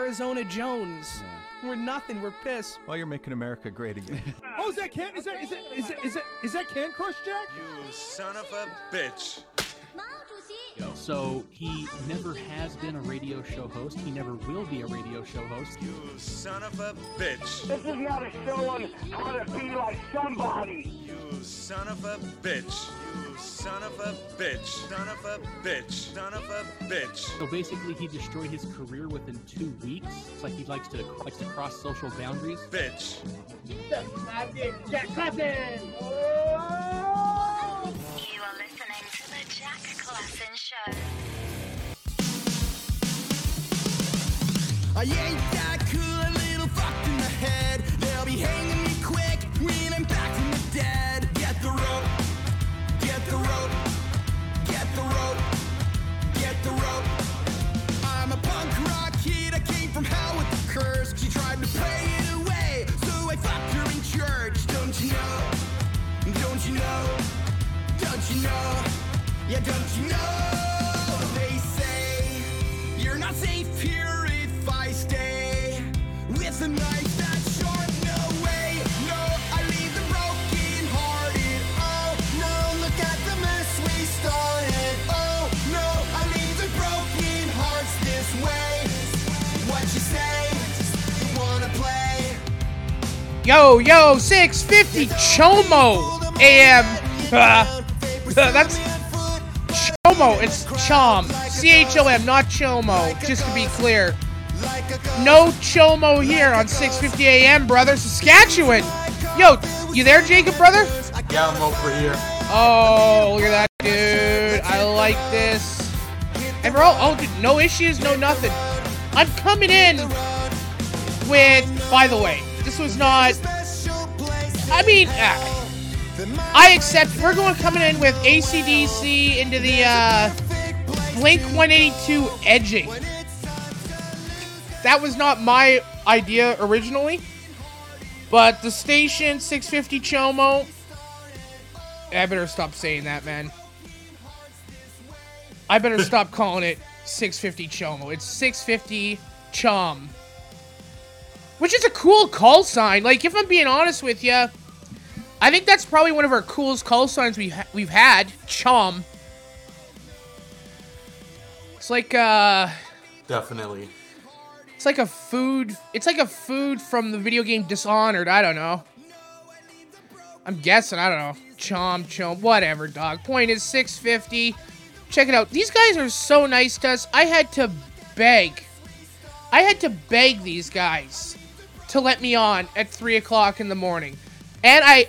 Arizona Jones. We're nothing. We're piss. Well, you're making America great again. Oh, is that can? Is that is that is that is that is that Can Crush Jack? You son of a bitch. So he never has been a radio show host. He never will be a radio show host. You son of a bitch. This is not a show on how to be like somebody. You son of a bitch. You son of a bitch. Son of a bitch. Son of a bitch. So basically, he destroyed his career within two weeks. It's like he likes to likes to cross social boundaries. Bitch. Jack Clapton. You are listening to the Jack Klassen Show. I ain't that cool, the rope. I'm a punk rock kid, I came from hell with curse. She tried to it away, so I fucked her in church. Don't you know? Don't you know? Don't you know? Yeah, don't you know? Yo, yo, 650 Chomo AM. Uh, that's Chomo. It's Chom. C H O M, not Chomo. Just to be clear. No Chomo here on 650 AM, brother. Saskatchewan. Yo, you there, Jacob, brother? Yeah, I'm over here. Oh, look at that, dude. I like this. And we're all, oh, dude, no issues, no nothing. I'm coming in with, by the way, this was not, I mean, ah, I accept, we're going coming in with ACDC into the, uh, Blink 182 edging. That was not my idea originally, but the station, 650 Chomo, I better stop saying that, man. I better stop calling it 650 Chomo. It's 650 Chom. Which is a cool call sign. Like, if I'm being honest with you, I think that's probably one of our coolest call signs we ha- we've had. Chom. It's like, uh, Definitely. it's like a food. It's like a food from the video game Dishonored. I don't know. I'm guessing. I don't know. Chom, chom, whatever, dog. Point is 650. Check it out. These guys are so nice to us. I had to beg. I had to beg these guys to let me on at 3 o'clock in the morning. And I,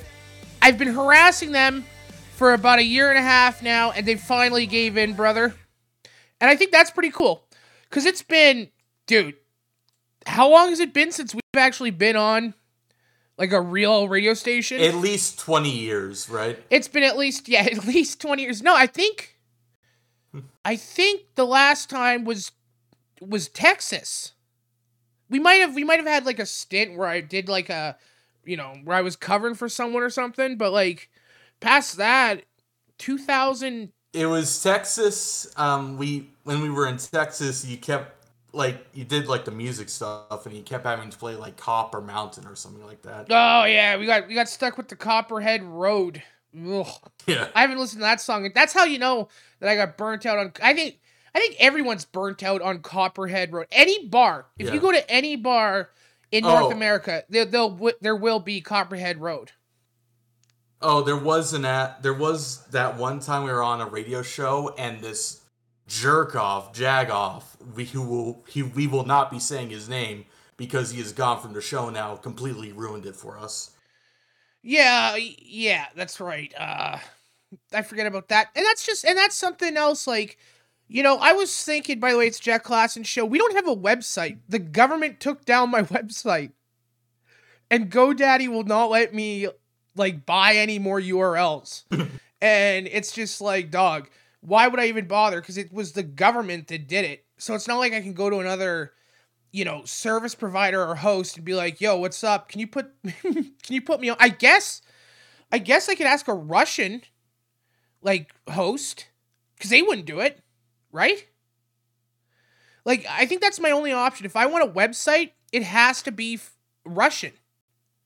I've been harassing them for about a year and a half now, and they finally gave in, brother. And I think that's pretty cool. Because it's been, dude, how long has it been since we've actually been on like a real radio station? At least 20 years, right? It's been at least yeah, at least 20 years. No, I think hmm. I think the last time was was Texas. We might have we might have had like a stint where I did like a you know, where I was covering for someone or something, but like past that 2000 It was Texas. Um, we when we were in Texas, you kept like you did like the music stuff, and you kept having to play like Copper Mountain or something like that. Oh yeah, we got we got stuck with the Copperhead Road. Ugh. Yeah. I haven't listened to that song. That's how you know that I got burnt out on. I think I think everyone's burnt out on Copperhead Road. Any bar, if Yeah. you go to any bar in North Oh. America, there they'll wi- there will be Copperhead Road. Oh, there was an at there was that one time we were on a radio show, and this jerk off, jag off, we who will he we will not be saying his name because he is gone from the show now, completely ruined it for us. Yeah, yeah, that's right. Uh I forget about that. And that's just and that's something else like you know, I was thinking by the way it's Jack Klassen show. We don't have a website. The government took down my website. And GoDaddy will not let me like buy any more URLs. and it's just like, dog, why would I even bother? Because it was the government that did it. So it's not like I can go to another, you know, service provider or host and be like, yo, what's up? Can you put can you put me on? I guess I guess I could ask a Russian like host, because they wouldn't do it, right? Like, I think that's my only option. If I want a website, it has to be f- Russian.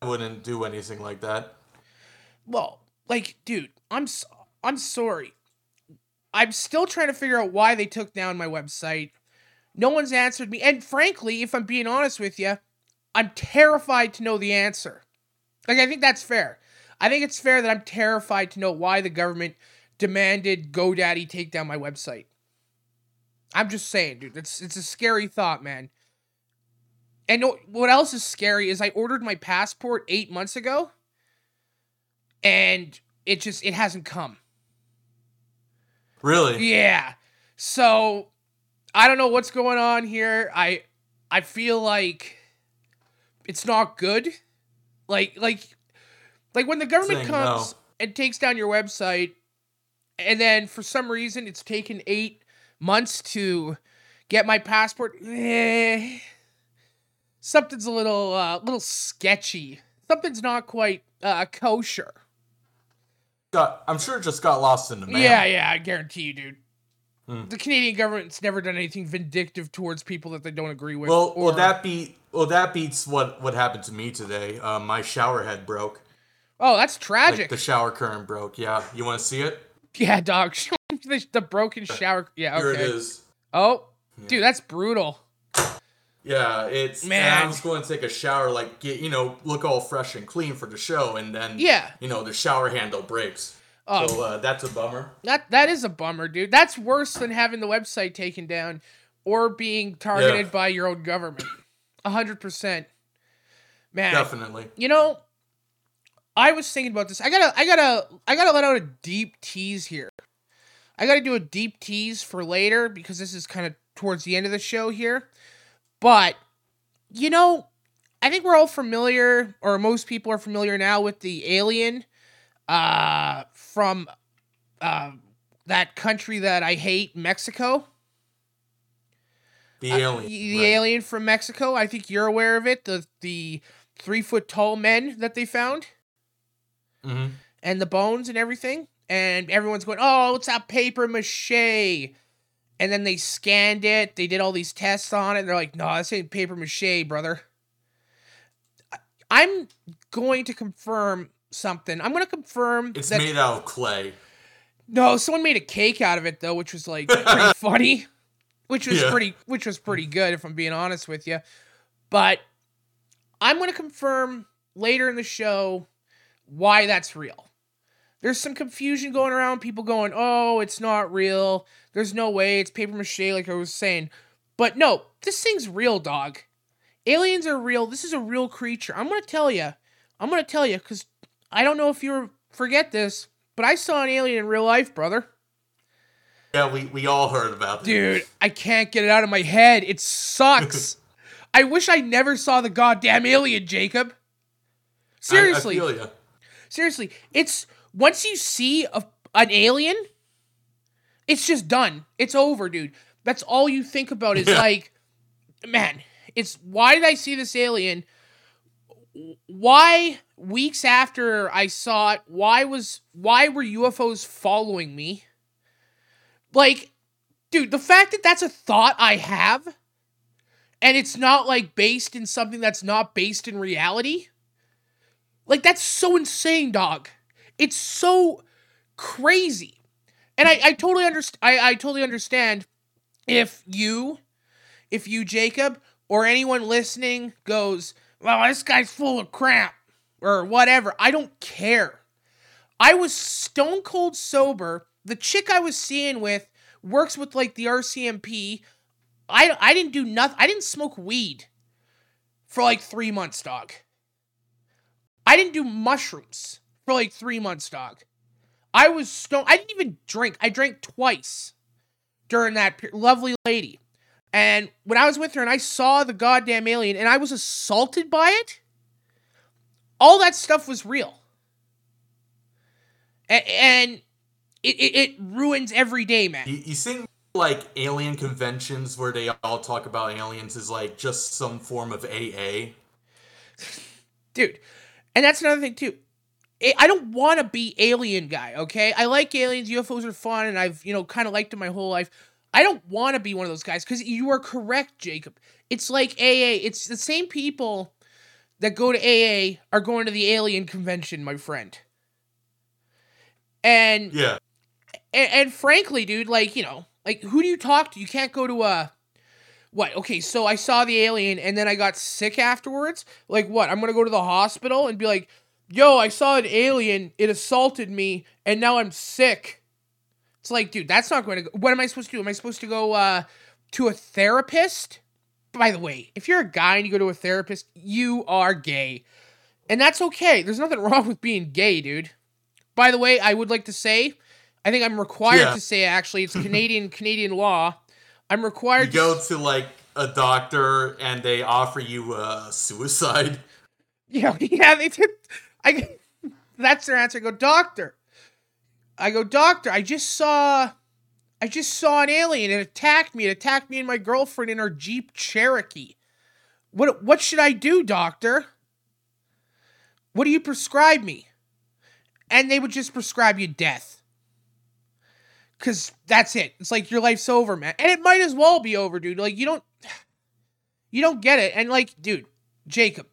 I wouldn't do anything like that. Well, like, dude, I'm s- I'm sorry. I'm still trying to figure out why they took down my website. No one's answered me, and frankly, if I'm being honest with you, I'm terrified to know the answer. Like, I think that's fair. I think it's fair that I'm terrified to know why the government demanded GoDaddy take down my website. I'm just saying, dude. It's it's a scary thought, man. And what else is scary is I ordered my passport eight months ago, and it just it hasn't come. Really? Yeah. So I don't know what's going on here. I I feel like it's not good. Like like like when the government Saying comes no. and takes down your website and then for some reason it's taken 8 months to get my passport. Eh, something's a little uh little sketchy. Something's not quite uh kosher. Got, I'm sure it just got lost in the mail. Yeah, yeah, I guarantee you, dude. Hmm. The Canadian government's never done anything vindictive towards people that they don't agree with. Well, or, well, that be well that beats what what happened to me today. Uh, my shower head broke. oh, that's Like, tragic. the shower current broke. Yeah, you want to see it? yeah, dog. The, the broken shower. Yeah, Here okay. it is. Oh, dude, that's brutal. Yeah, it's Man. I was going to take a shower, like get you know, look all fresh and clean for the show, and then Yeah. you know, the shower handle breaks. Oh, So uh, that's a bummer. that that is a bummer, dude. That's worse than having the website taken down or being targeted Yeah. by your own government. A hundred percent. Man, Definitely. You know, I was thinking about this. I gotta, I gotta, I gotta let out a deep tease here. I gotta do a deep tease for later because this is kind of towards the end of the show here. But, you know, I think we're all familiar, or most people are familiar now with the alien uh, from uh, that country that I hate, Mexico. The Uh, alien. the right. alien from Mexico. I think you're aware of it. The the three foot tall men that they found, Mhm. and the bones and everything. And everyone's going, "Oh, it's that paper mache." And then they scanned it. They did all these tests on it. And they're like, "No, this ain't paper mache, brother." I'm going to confirm something. I'm going to confirm It's that made out of clay. no, someone made a cake out of it though, which was like pretty funny. Which was Yeah. pretty which was pretty good if I'm being honest with you. But I'm going to confirm later in the show why that's real. There's some confusion going around, people going, "Oh, it's not real. There's no way it's paper mache like I was saying." But no, this thing's real, dog. Aliens are real. This is a real creature. I'm going to tell you. I'm going to tell you cuz I don't know if you forget this, but I saw an alien in real life, brother. Yeah, we, we all heard about it. Dude, I can't get it out of my head. It sucks. I wish I never saw the goddamn alien, Jacob. I- Seriously. I, ya. Seriously. It's once you see a, an alien, it's just done. It's over, dude. That's all you think about is like, man, it's why did I see this alien? Why weeks after I saw it, why was why were UFOs following me? Like, dude, the fact that that's a thought I have and it's not like based in something that's not based in reality. Like that's so insane, dog. It's so crazy. And I, I totally understand I, I totally understand if you if you, Jacob, or anyone listening goes, Well, this guy's full of crap or whatever. I don't care. I was stone cold sober. The chick I was seeing with works with like the RCMP. I I didn't do nothing. I didn't smoke weed for like 3 months, dog. I didn't do mushrooms for like 3 months, dog. I was stoned. I didn't even drink. I drank twice during that period. Lovely lady. And when I was with her and I saw the goddamn alien and I was assaulted by it, all that stuff was real. A- and it, it, it ruins every day, man. You, you think like alien conventions where they all talk about aliens is like just some form of AA? dude. And that's another thing too. I- I don't want to be alien guy, okay? I like aliens, UFOs are fun, and I've you know kind of liked them my whole life. I don't want to be one of those guys because you are correct, Jacob. It's like AA. It's the same people that go to AA are going to the alien convention, my friend. And Yeah. and, and frankly, dude, like, you know, like who do you talk to? You can't go to a what? Okay, so I saw the alien and then I got sick afterwards. Like what? I'm going to go to the hospital and be like, "Yo, I saw an alien, it assaulted me and now I'm sick." It's like, dude, that's not going to go. What am I supposed to do? Am I supposed to go uh to a therapist? By the way, if you're a guy and you go to a therapist, you are gay. And that's okay. There's nothing wrong with being gay, dude. By the way, I would like to say, I think I'm required Yeah. to say actually, it's Canadian Canadian law. I'm You required to go to like a doctor and they offer you uh, suicide. Yeah, yeah, they did. I that's their answer. I go, doctor. I go, doctor. I just saw, I just saw an alien. It attacked me. It attacked me and my girlfriend in our Jeep Cherokee. What what should I do, doctor? What do you prescribe me? And they would just prescribe you death. Cause that's it. It's like your life's over, man. And it might as well be over, dude. Like you don't you don't get it. And like, dude, Jacob,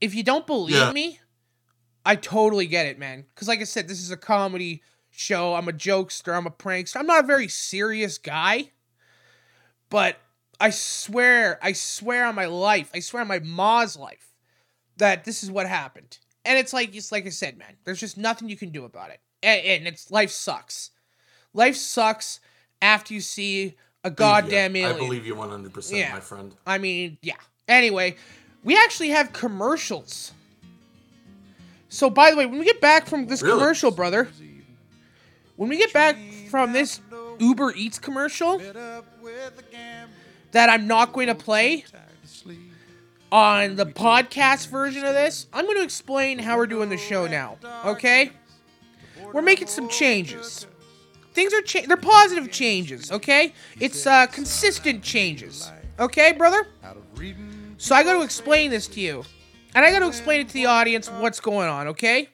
if you don't believe Yeah. me, I totally get it, man. Because, like I said, this is a comedy show. I'm a jokester. I'm a prankster. I'm not a very serious guy. But I swear, I swear on my life, I swear on my ma's life, that this is what happened. And it's like, it's like I said, man. There's just nothing you can do about it. And, and it's life sucks. Life sucks after you see a goddamn Yeah, alien. I believe you 100%, Yeah. my friend. I mean, yeah. Anyway, we actually have commercials. So, by the way, when we get back from this Really? commercial, brother, when we get back from this Uber Eats commercial that I'm not going to play on the podcast version of this, I'm going to explain how we're doing the show now. Okay? We're making some changes. Things are cha- they're positive changes, okay? It's uh consistent changes. Okay, brother? So I got to explain this to you. And I got to explain it to the audience what's going on, okay?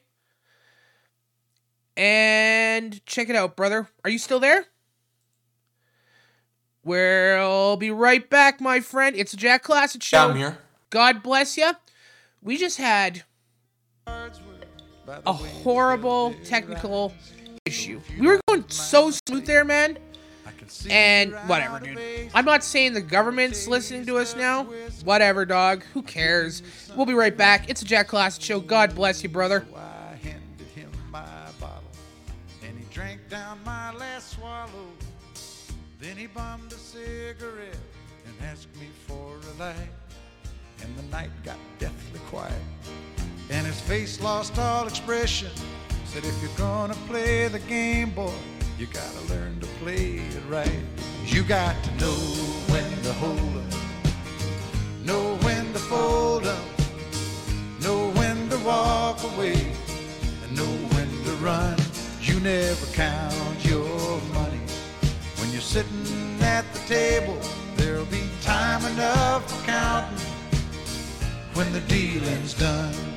And check it out, brother. Are you still there? We'll be right back, my friend. It's a Jack Klassen show. Yeah, I'm here. God bless you. We just had a horrible technical issue. We were going so smooth there, man. And whatever, dude. I'm not saying the government's listening to us now. Whatever, dog. Who cares? We'll be right back. It's a Jack Klassen show. God bless you, brother. And he drank down my last swallow. Then he bummed a cigarette and asked me for a light. And the night got deathly quiet, and his face lost all expression. Said, if you're gonna play the game, boy, you gotta learn to play it right. You got to know when to hold 'em, know when to fold 'em, know when to walk away, and know when to run. You never count your money when you're sitting at the table. There'll be time enough for counting when the dealing's done.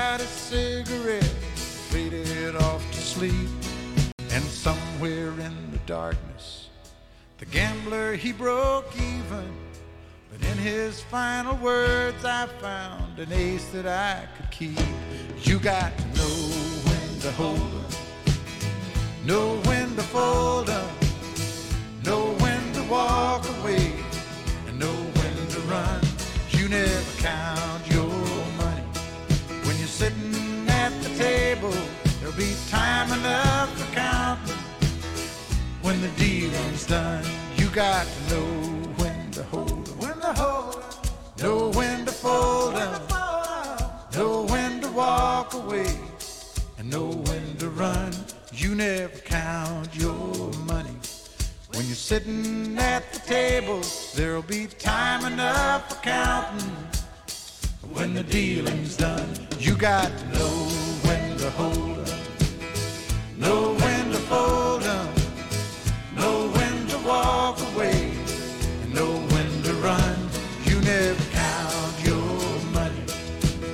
somewhere in the darkness, the gambler he broke even. But in his final words, I found an ace that I could keep. You got to know when to hold 'em, know when to fold 'em, know when to walk away, and know when to run. You never count your money when you're sitting at the table. There'll be time enough to counting when the dealing's done. You got to know when to hold 'em, when to hold 'em, know when to fold 'em, know when to walk away, and know when to run. You never count your money. When you're sitting at the table, there'll be time enough for counting. When the dealing's done, you got to know when to hold up, know when to fold up, know when to walk away, and know when to run. You never count your money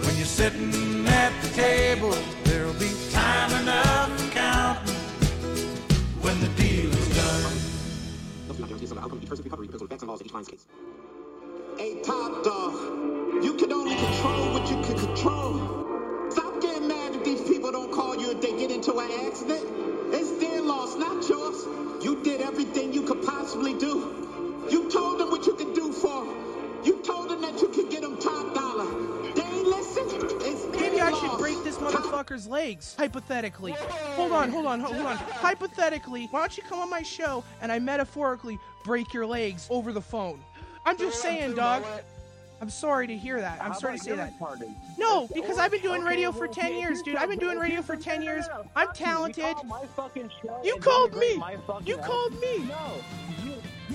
when you're sitting at the table. There'll be time enough for counting when the deal is done. Hey, top dog, you can only control what you can control. Stop getting mad if these people don't call you if they get into an accident. It's loss, not yours. You did everything you could possibly do. You told them what you could do for 'em. You told them that you could get them top dollar. They ain't listen. It's Maybe their I should break this motherfucker's legs, hypothetically. Hold on, hold on, hold on. Hypothetically, why don't you come on my show and I metaphorically break your legs over the phone? I'm just saying, dog. I'm sorry to hear that. I'm sorry to say that. No, because I've been doing radio for 10 years, dude. I've been doing radio for 10 years. I'm talented. You called me. You called me. No,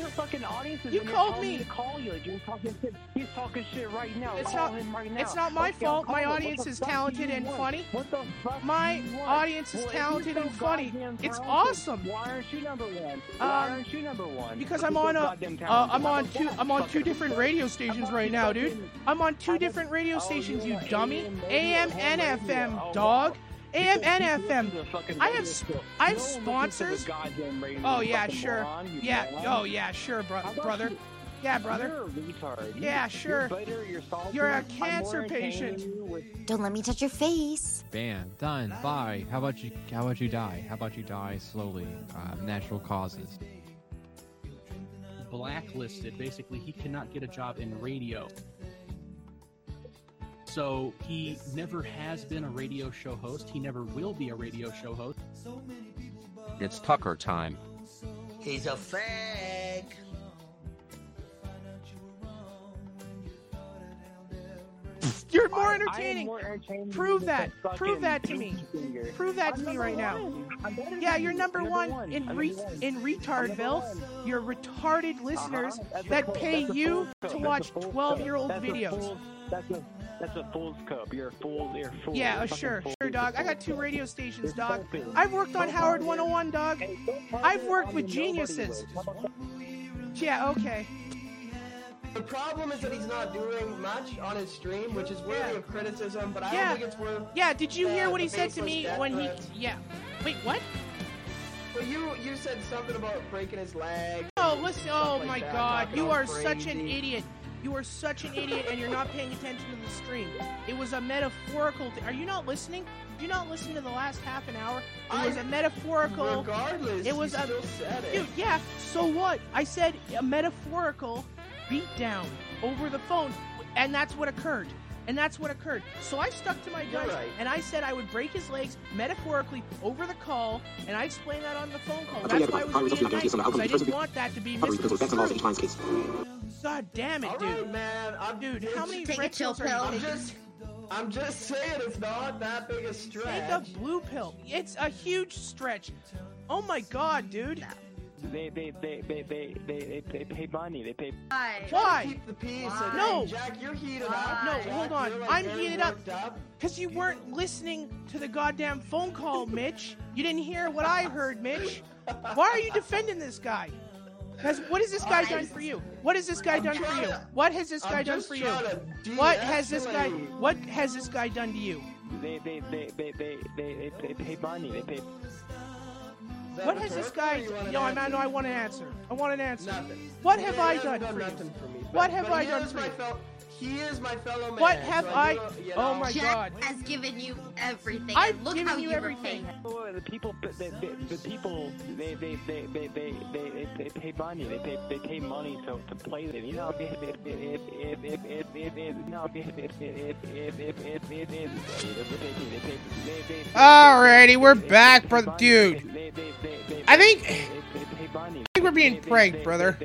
your fucking audience is You called me. to call you. You're talking shit. He's talking shit right now. It's call not- him right now. it's not my Okay, fault. My audience is talented and funny. What the fuck My do you want? audience is Well, talented you're and funny. It's awesome. Why aren't you number one? Why Um, aren't you number one? Because I'm on a, uh, I'm on two. I'm on two different radio stations right now, dude. I'm on two different radio stations, you dummy. AM and. FM, dog. Wow. AM and FM. to the fucking I have, show. I have No one listens to the sponsors. Oh yeah, sure. moron, Yeah. moron. Oh yeah, sure, bro- brother. you- Yeah, brother. You're a retard. Yeah, sure. You're bitter, you're. You're a I'm more cancer patient. with- Don't let me touch your face. Ban. Done. Bye. How about you? How about you die? How about you die slowly? Uh, natural causes. blacklisted. Basically, he cannot get a job in radio. So he never has been a radio show host. He never will be a radio show host. It's Tucker time. He's a fag. You're more I- I am entertaining. more entertaining Prove that. Prove that to me. pinky finger. Prove that I'm to me right now. one. I'm Yeah, you're you. number one one. in re- one. in retardville. one. You're retarded listeners Uh-huh. That pay you to watch That's a full 12 year old scope. That's a videos. That's a that's a full scope. You're a fool. You're a fool. Yeah, You're uh, sure, fucking sure, dog. I got two radio stations, You're dog. stupid. I've worked on Howard 101, dog. Hey, don't tell I've worked with geniuses. nobody list. How about that? Yeah, okay. The problem is that he's not doing much on his stream, which is worthy Yeah. of criticism, but I Yeah. don't think it's worth. Yeah, did you hear uh, what he said to me death when he. threats. Yeah. Wait, what? Well, you you said something about breaking his leg. Oh, listen. Oh, like my that, God. You all are such an idiot. You are such an idiot, and you're not paying attention to the stream. It was a metaphorical. Th- are you not listening? Did you not listen to the last half an hour? It was I- a metaphorical. Regardless, it was a. still said it. Dude, yeah. So what? I said a metaphorical beatdown over the phone, and that's what occurred. And that's what occurred. So I stuck to my guns, right. and I said I would break his legs metaphorically over the call, and I explained that on the phone call. That's why I probably was being results in nice, the outcome because I of the didn't first- want that to be Probably because of best in misconstrued. case. God damn it, All dude. right, man. I'm, Dude, how many Take a red chill pills pill. I'm just, I'm just saying it's not that big a stretch. Take a blue pill. It's a huge stretch. Oh my god, dude. They they they they they they they pay money. They pay. Why? Why? Keep the peace. Why? No. Jack, you're heated up. No, Jack, hold on. like, I'm heated up. up. Because you weren't listening to the goddamn phone call, Mitch. You didn't hear what I heard, Mitch. Why are you defending this guy? Has, what has this guy done for you? What has this guy I'm done for you? to- What has this I'm guy done for you? What has this guy? What has this guy done to you? They they they they they they they, they pay money. They pay. What has this guy? No, I, know. I want an answer. I want an answer. Nothing. What have yeah, I done, for you? For me, what have I done for you? Fel- He is my fellow man. What have so I? do, you Oh know- my Jack god. has given you everything. I've look given how you you everything. repay. Oh, the people, the, the, the people, they they they they they they, they pay money. They pay they pay money to to play it. You know, if if if if if if if if no, if if if if if if if if Alrighty, we're back, brother. Dude, I think I think we're being pranked, brother.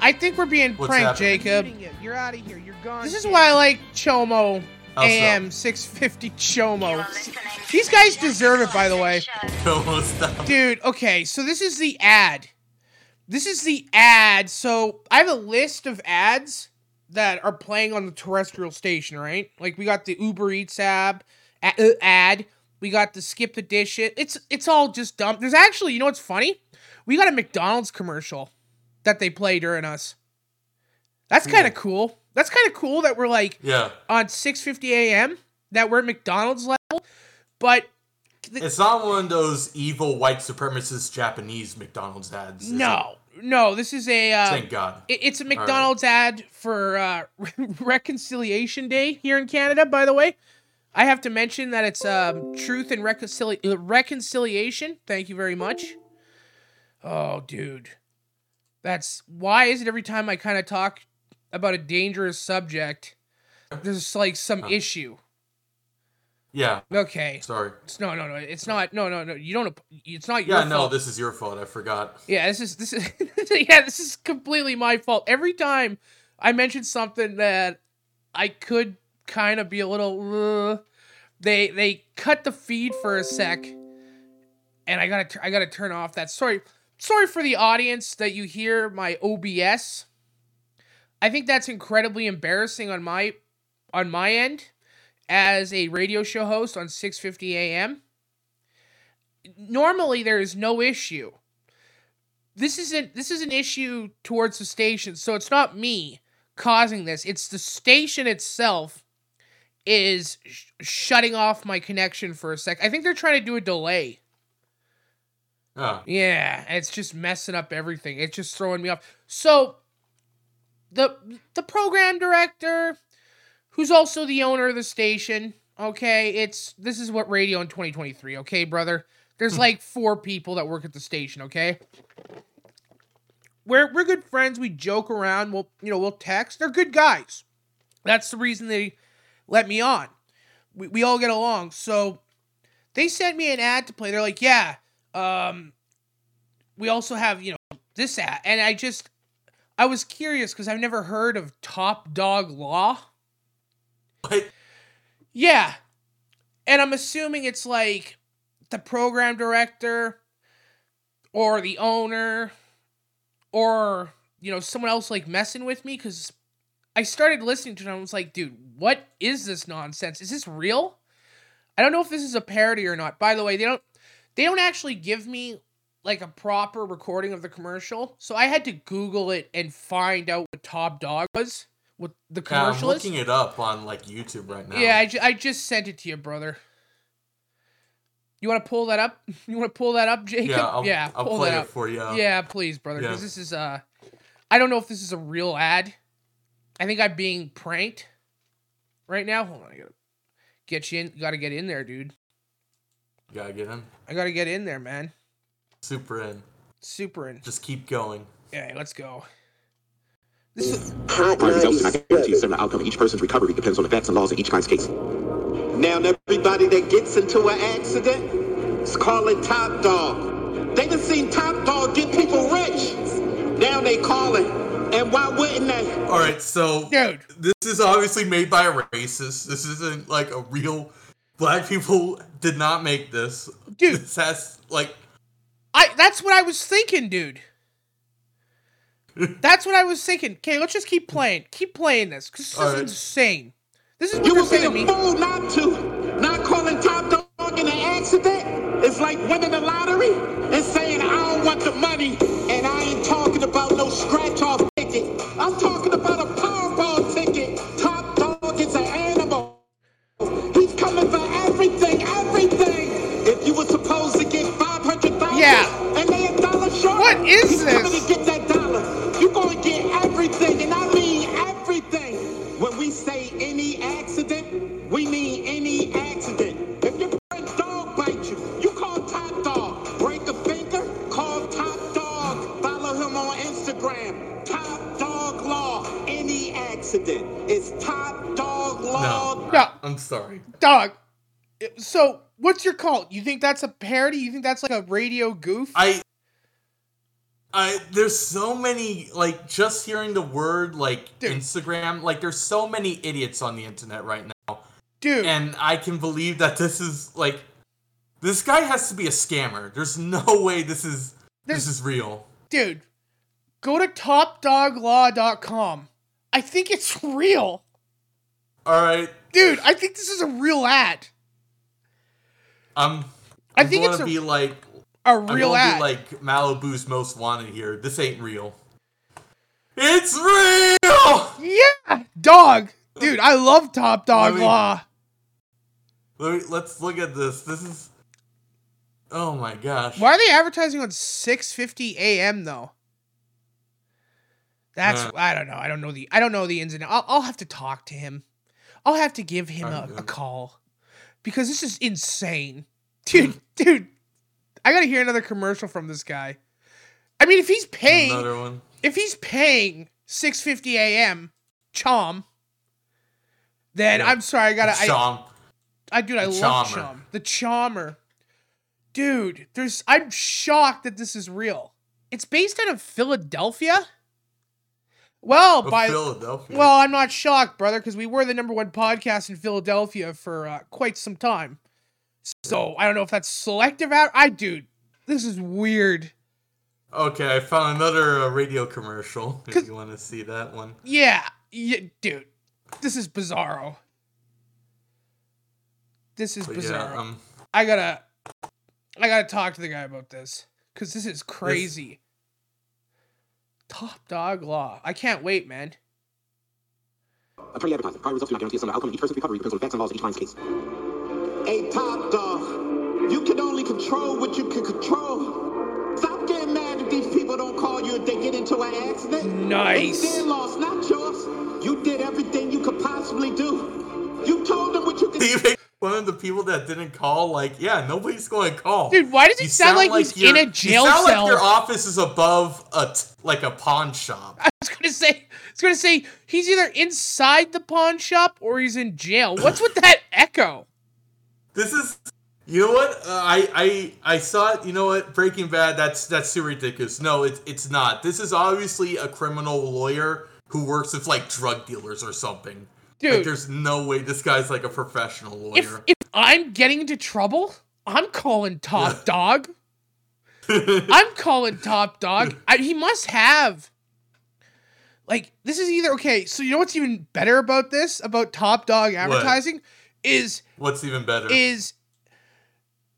I think we're being What's pranked, happening? Jacob. You're out of here. You're gone. This is why I like Chomo How so? AM 650 Chomo. These guys deserve it, by the way. Almost stop. Dude, okay, so this is the ad This is the ad. So I have a list of ads that are playing on the terrestrial station, right? Like we got the Uber Eats ab, a- uh, ad. We got the skip the dish it. It's it's all just dumb. There's actually, you know what's funny? We got a McDonald's commercial that they play during us. That's kind of cool. That's kind of cool that we're like Yeah. on 6:50 a.m. that we're at McDonald's level, but It's not one of those evil white supremacist Japanese McDonald's ads. is it? no, no, this is a uh, Thank God. it- it's a All right. McDonald's ad for uh, Reconciliation Day here in Canada. By the way, I have to mention that it's um, Truth and Reconcili- uh, Reconciliation. Thank you very much. Oh, dude, that's why is it every time I kind of talk about a dangerous subject, there's like some issue. Yeah. Okay. Sorry. It's, no, no, no. It's not. No, no, no. You don't. It's not Yeah, your no, fault. this is your fault. I forgot. Yeah, this is this is yeah, this is completely my fault. Every time I mention something that I could kind of be a little, uh, they they cut the feed for a sec, and I gotta I gotta turn off that. Sorry, sorry for the audience that you hear my OBS. I think that's incredibly embarrassing on my on my end as a radio show host on 6:50 a.m. Normally there is no issue this isn't this is an issue towards the station so it's not me causing this it's the station itself is sh- shutting off my connection for a sec i think they're trying to do a delay Oh. yeah it's just messing up everything it's just throwing me off so the the program director who's also the owner of the station okay it's this is what radio in 2023 okay brother there's hmm. like four people that work at the station okay we're we're good friends. We joke around. We'll you know we'll text. They're good guys. That's the reason they let me on. We we all get along. So they sent me an ad to play. They're like, yeah, um, we also have you know this ad, and I just I was curious because I've never heard of Top Dog Law. What? Yeah, and I'm assuming it's like the program director or the owner or you know someone else like messing with me because I started listening to it and I was like, dude, what is this nonsense? Is this real? I don't know if this is a parody or not. By the way, they don't they don't actually give me like a proper recording of the commercial, so I had to Google it and find out what Top Dog was, what the Yeah, I'm commercial is. looking it up on like YouTube right now. Yeah, I, ju- I just sent it to you, brother. You want to pull that up? You want to pull that up, Jacob? Yeah, I'll- I'll pull play that it up. for you. Yeah, please, brother, because Yeah. this is uh, I don't know if this is a real ad. I think I'm being pranked right now. Hold on, I gotta get you in. Got to get in there, dude. Gotta get him. I gotta get in there, man. Super in. Super in. Just keep going. Yeah, let's go. My results and I guarantee a certain outcome. Each person's recovery depends on the facts and laws in each client's case. Now everybody that gets into an accident is calling Top Dog. They done seen Top Dog get people rich. Now they calling. And why wouldn't they? All right, so Dude. this is obviously made by a racist. This isn't like a real. Black people did not make this. Dude, this has like I that's what I was thinking, dude. That's what I was thinking. Okay, let's just keep playing. Keep playing this because this is Alright. insane. This is what You they're would be saying a to me. fool not to. Not calling Top Dog in an accident. It's like winning the lottery and saying, I don't want the money. And I ain't talking about scratch off ticket. I'm talking about a Powerball ticket. Top Dog is an animal. He's coming for everything, everything. If you were supposed to get 500,000 Yeah. and they a dollar short, What is he's coming this? to get that dollar. You're going to get everything, and I mean everything. When we say any accident, we mean no. No. I'm sorry. Dog. So, what's your call? You think that's a parody? You think that's like a radio goof? I I there's so many like just hearing the word like Instagram, like there's so many idiots on the internet right now. Dude. And I can believe that this is like this guy has to be a scammer. There's no way this is this is real. Dude, Go to topdoglaw.com. I think it's real. All right, Dude, I think this is a real ad. I'm. I think going it's to a- be like A real ad. be like Malibu's most wanted here. This ain't real. It's real. yeah, dog. Dude, I love Top Dog Let me- Law. Let me, let's look at this. This is. Oh my gosh. Why are they advertising on 6:50 a.m. though? That's Uh. I don't know. I don't know the I don't know the ins and outs. I'll, I'll have to talk to him. I'll have to give him a, a call because this is insane, dude. dude, I gotta hear another commercial from this guy. I mean, if he's paying, Another one. if he's paying 6:50 a.m. Chom, then Yeah. I'm sorry. I gotta. I, Chom. I dude, I The love Chommer. Chom. The Chommer. Dude, there's I'm shocked that this is real. It's based out of Philadelphia. Well, Of by Philadelphia. well, I'm not shocked, brother, because we were the number one podcast in Philadelphia for uh, quite some time. So I don't know if that's selective out. I dude, this is weird. Okay, I found another uh, radio commercial. If you want to see that one. Yeah, yeah, dude, this is bizarro. This is But bizarro. yeah, um, I gotta, I gotta talk to the guy about this because this is crazy. Top dog law. I can't wait, man. Attorney advertising. Prior results do not guarantee a similar outcome each person's recovery. Depends on the facts and laws of each client's case. Hey, top dog, you can only control what you can control. Stop getting mad if these people don't call you if they get into an accident. Nice. It's their loss, not yours. You did everything you could possibly do. You told them what you could you make one of the people that didn't call, like, yeah, nobody's going to call. Dude, why does it You sound like he's in a jail you sound cell? like your office is above a t- like a pawn shop. I was gonna say, I was gonna say he's either inside the pawn shop or he's in jail. What's with that echo? This is, you know what? Uh, I I I saw it. You know what? Breaking Bad. That's that's too ridiculous. No, it's it's not. This is obviously a criminal lawyer who works with like drug dealers or something. Dude. like, there's no way this guy's like a professional lawyer. If if I'm getting into trouble, I'm calling Top Dog. I'm calling Top Dog. I, he must have. Like this is either okay. So you know what's even better about this about Top Dog advertising is What's even better? is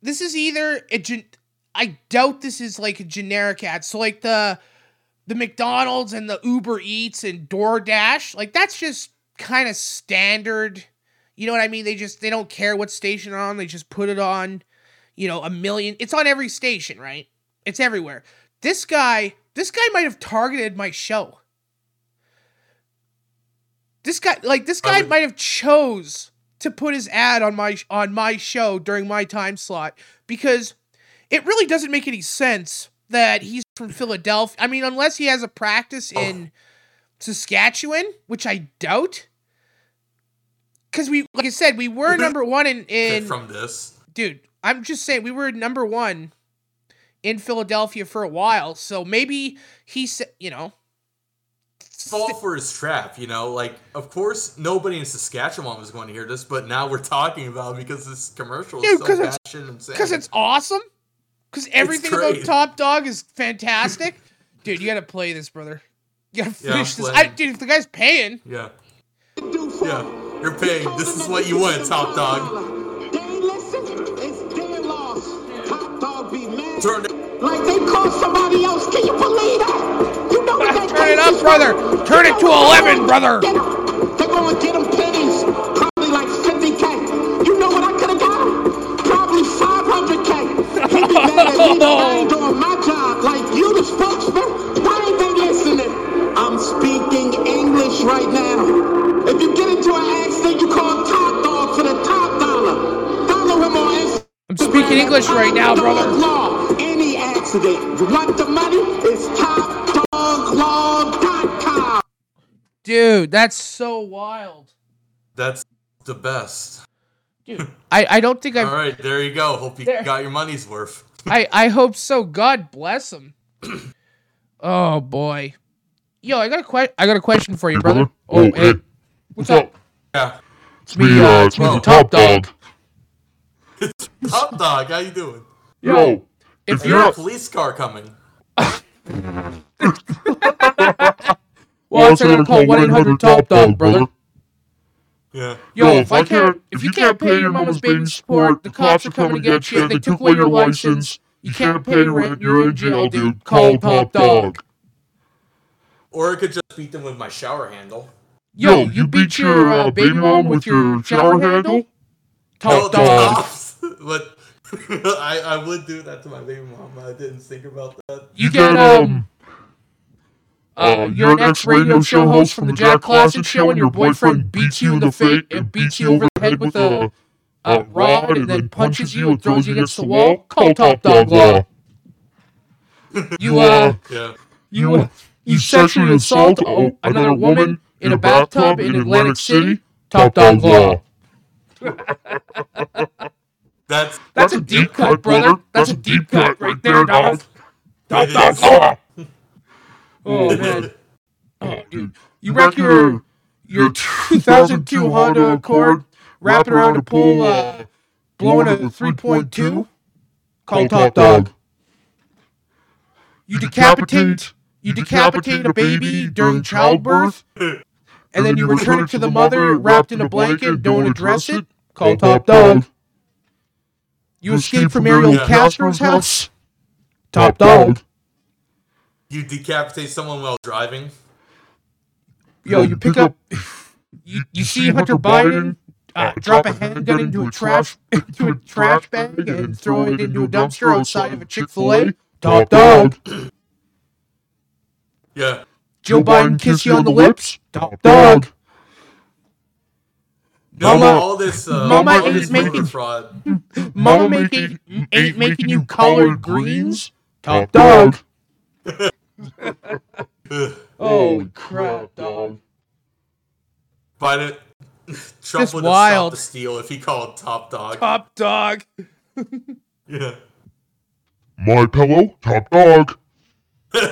this is either a gen- I doubt this is like a generic ad. So like the the McDonald's and the Uber Eats and DoorDash, like that's just kind of standard. You know what I mean? They just they don't care what station they're on. They just put it on, you know, a million. It's on every station, right? It's everywhere. This guy, this guy might have targeted my show. This guy, like this guy, might have chose to put his ad on my on my show during my time slot because it really doesn't make any sense that he's from Philadelphia. I mean, unless he has a practice in Saskatchewan, which I doubt. Because we, like I said, we were number one in in from this. dude. I'm just saying we were number one in Philadelphia for a while, so maybe he said, you know, fall for his trap, you know. Like, of course, nobody in Saskatchewan was going to hear this, but now we're talking about it because this commercial is Dude, so 'cause it's- passionate and because it's awesome. Because everything about. Top Dog is fantastic, dude. You gotta play this, brother. You gotta Yeah, finish this. I, dude, if the guy's paying, yeah, yeah. You're paying. This is what you want, top dog. They ain't listen. It's their loss. Top dog be mad. Turn it. Like they called somebody else. Can you believe that? You know what that turn it up, brother. Turn it to eleven, brother. Get 'em. They're gonna get them pennies. Probably like 50k. You know what I could have got? Probably 500k. He be mad at me that I ain't doing my job. Like you, the spokesman. Why ain't they listening? I'm speaking English right now. Speaking English right now, brother. Law. Any accident. You want the money? It's topdoglaw.com. dude, that's so wild. That's the best. Dude, I I don't think I've. All right, there you go. Hope you There. got your money's worth. I I hope so. God bless him. oh boy, yo, I got a que- I got a question for you, brother. Oh, hey, what's up? Yeah. It's me, uh, it's me, the top dog. Top dog, how you doing? Yo, if I you're got a- a police car coming. Well, that's gonna call 1 800 Top Dog, brother. Yeah. Yo, if I can't, if you can't pay your mama's baby support, the cops are coming to get you. They took away your license. You can't pay rent. You're in jail, dude. Call Top Dog. Or I could just beat them with my shower handle. Yo, you beat your uh, baby mom with your shower handle? Top the Dog. Cops. but I, I would do that to my baby mom. I didn't think about that. You get um. Uh, you're an ex-radio show host from the Jack Klassen Show, and your boyfriend beats you in the face and beats you over the head with a, a rod, and then punches you and throws you against the wall. Call Top Dog Law. You uh, Yeah. you uh, you sexually assault a- another woman in a bathtub in Atlantic City. Top Dog Law. That's That's a deep cut, brother. That's a deep cut right there, dog. Top Dog Law. Oh man. Oh dude. You wreck your your 2002 Honda Accord, wrap it around a pool, uh, blowing a 3.2. Call Top Dog. You decapitate you decapitate a baby during childbirth, and then you return it to the mother wrapped in a blanket. Don't address it. Call Top Dog. You escape from Ariel Yeah. Castro's house. Top Dog. You decapitate someone while driving. Yo, you pick up. You, you see Hunter Biden uh, drop a handgun into a trash into a trash bag and throw it into a dumpster outside of a Chick Fil A. Top dog. Yeah. Joe Biden kiss you on the lips. Top dog. No, Mama- all this, uh, Mama all ain't making- fraud. Mama making ain't making you collard greens. Top dog. Holy crap, dog. Biden, Trump Just would have wild. stopped the steal if he called Top Dog. Top dog. Yeah. My pillow, top dog.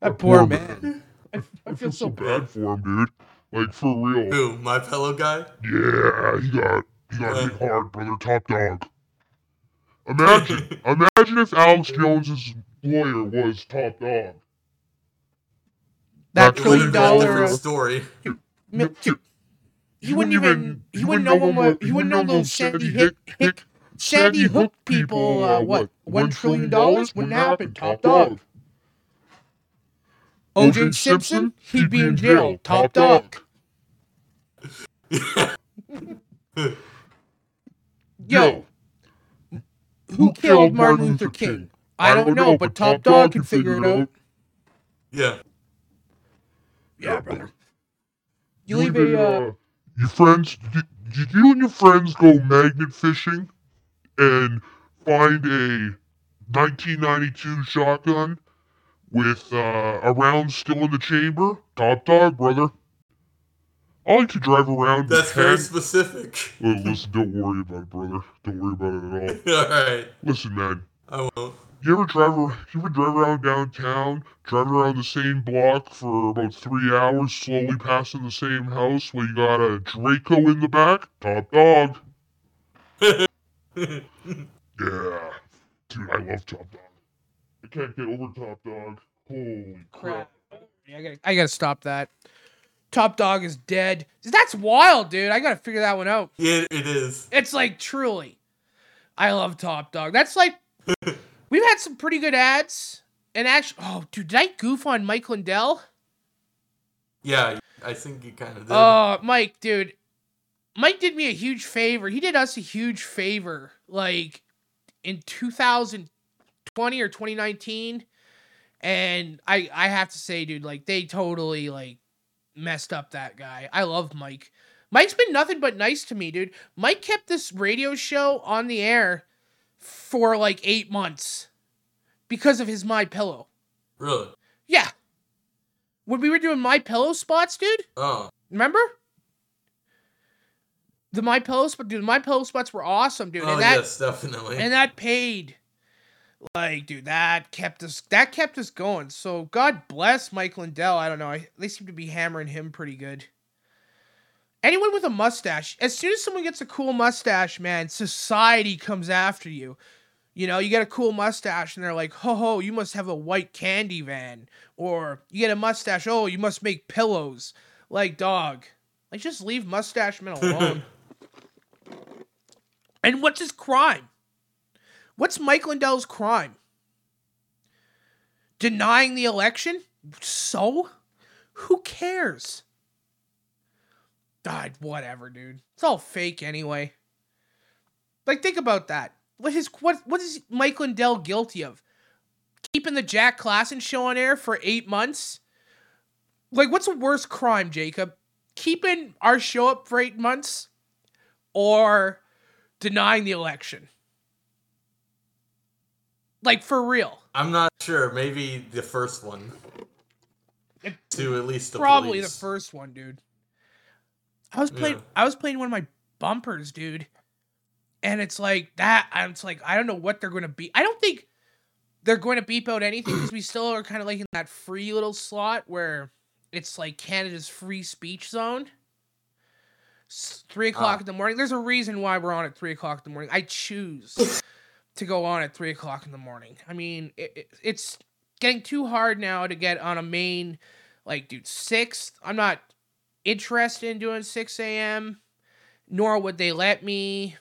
That poor man. I, I feel so bad for him, dude. Like for real. Who? My fellow guy? Yeah, he got he got hit hard, brother. Top dog. Imagine, imagine if Alex Jones's lawyer was top dog. That It would trillion have been a dollar. different uh, story. mi- dude, He wouldn't even. He wouldn't know what. He wouldn't know those Sandy Hick, Hick, Sandy Hook people. Uh, what? One trillion dollars wouldn't happen. Top dog. O.J. Simpson, he'd be in jail. Top dog. Yo, who killed Martin Luther King? I don't know, but Top Dog can figure it out. Yeah. Yeah, brother. You leave a. Uh, Your friends, did, did you and your friends go magnet fishing and find a 1992 shotgun with uh, a round still in the chamber? Top dog, brother. I like to drive around. with That's very specific. Uh, listen, don't worry about it, brother. Don't worry about it at all. Alright. Listen, man. I won't. You ever drive? You ever drive around downtown, drive around the same block for about three hours, slowly passing the same house where you got a Draco in the back? Top dog. Yeah, dude, I love Top Dog. I can't get over Top Dog. Holy crap! Yeah, I gotta, I gotta stop that. Top Dog is dead. That's wild, dude. I gotta figure that one out. Yeah, it is. It's like truly. I love Top Dog. That's like we've had some pretty good ads. And actually, oh, dude, did I goof on Mike Lindell? Yeah, I think you kind of did. Oh, Mike, dude. Mike did me a huge favor. He did us a huge favor. Like in 2020 or 2019. And I I have to say, dude, like they totally like messed up that guy. I love Mike. Mike's been nothing but nice to me, dude. Mike kept this radio show on the air for like eight months because of his My Pillow. really? Yeah. When we were doing My Pillow spots, dude. Oh. Remember? The My Pillow spot, dude. My Pillow spots were awesome, dude. Oh, and that, yes, definitely. And that paid. Like, dude, that kept us. That kept us going. So God bless Mike Lindell. I don't know. I, they seem to be hammering him pretty good. Anyone with a mustache, as soon as someone gets a cool mustache, man, society comes after you. You know, you get a cool mustache and they're like, ho ho, you must have a white candy van. Or you get a mustache, oh, you must make pillows. Like, dog. Like, just leave mustache men alone. and what's his crime? What's Mike Lindell's crime? Denying the election? So? Who cares? God, whatever, dude. It's all fake anyway. Like, think about that. What his what what is Mike Lindell guilty of? Keeping the Jack Klassen show on air for eight months? Like, what's a worse crime, Jacob? Keeping our show up for eight months or denying the election? Like for real. I'm not sure. Maybe the first one. to at least the Probably police. the first one, dude. I was playing Yeah. I was playing one of my bumpers, dude. And it's like that I'm it's like I don't know what they're going to be. I don't think they're going to beep out anything because we still are kind of like in that free little slot where it's like Canada's free speech zone. S- Three o'clock Ah. in the morning. There's a reason why we're on at three o'clock in the morning. I choose to go on at three o'clock in the morning. I mean, it, it, it's getting too hard now to get on a main, like, dude, six. I'm not interested in doing 6 a.m., nor would they let me.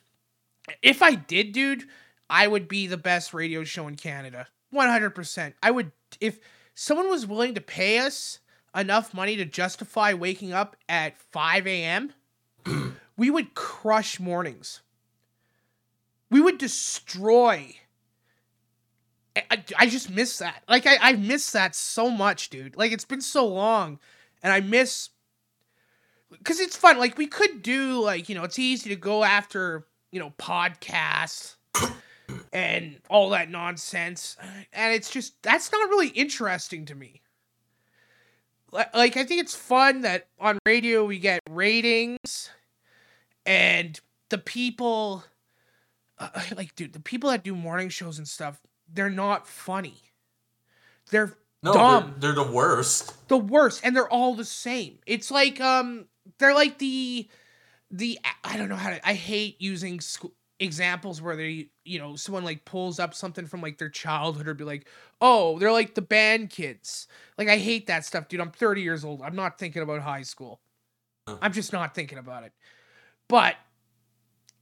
If I did, dude, I would be the best radio show in Canada. 100%. I would, if someone was willing to pay us enough money to justify waking up at 5 a.m., we would crush mornings. We would destroy. I, I- just miss that. Like, I, I miss that so much, dude. Like, it's been so long, and I miss because it's fun. Like we could do like you know it's easy to go after you know podcasts and all that nonsense, and it's just that's not really interesting to me. Like I think it's fun that on radio we get ratings, and the people, uh, like dude, the people that do morning shows and stuff, they're not funny. They're No, dumb. they're, they're the worst. the worst and they're all the same. It's like um they're like the the i don't know how to i hate using examples where they you know someone like pulls up something from like their childhood or be like oh they're like the band kids. Like i hate that stuff dude. I'm 30 years old. I'm not thinking about high school. I'm just not thinking about it. But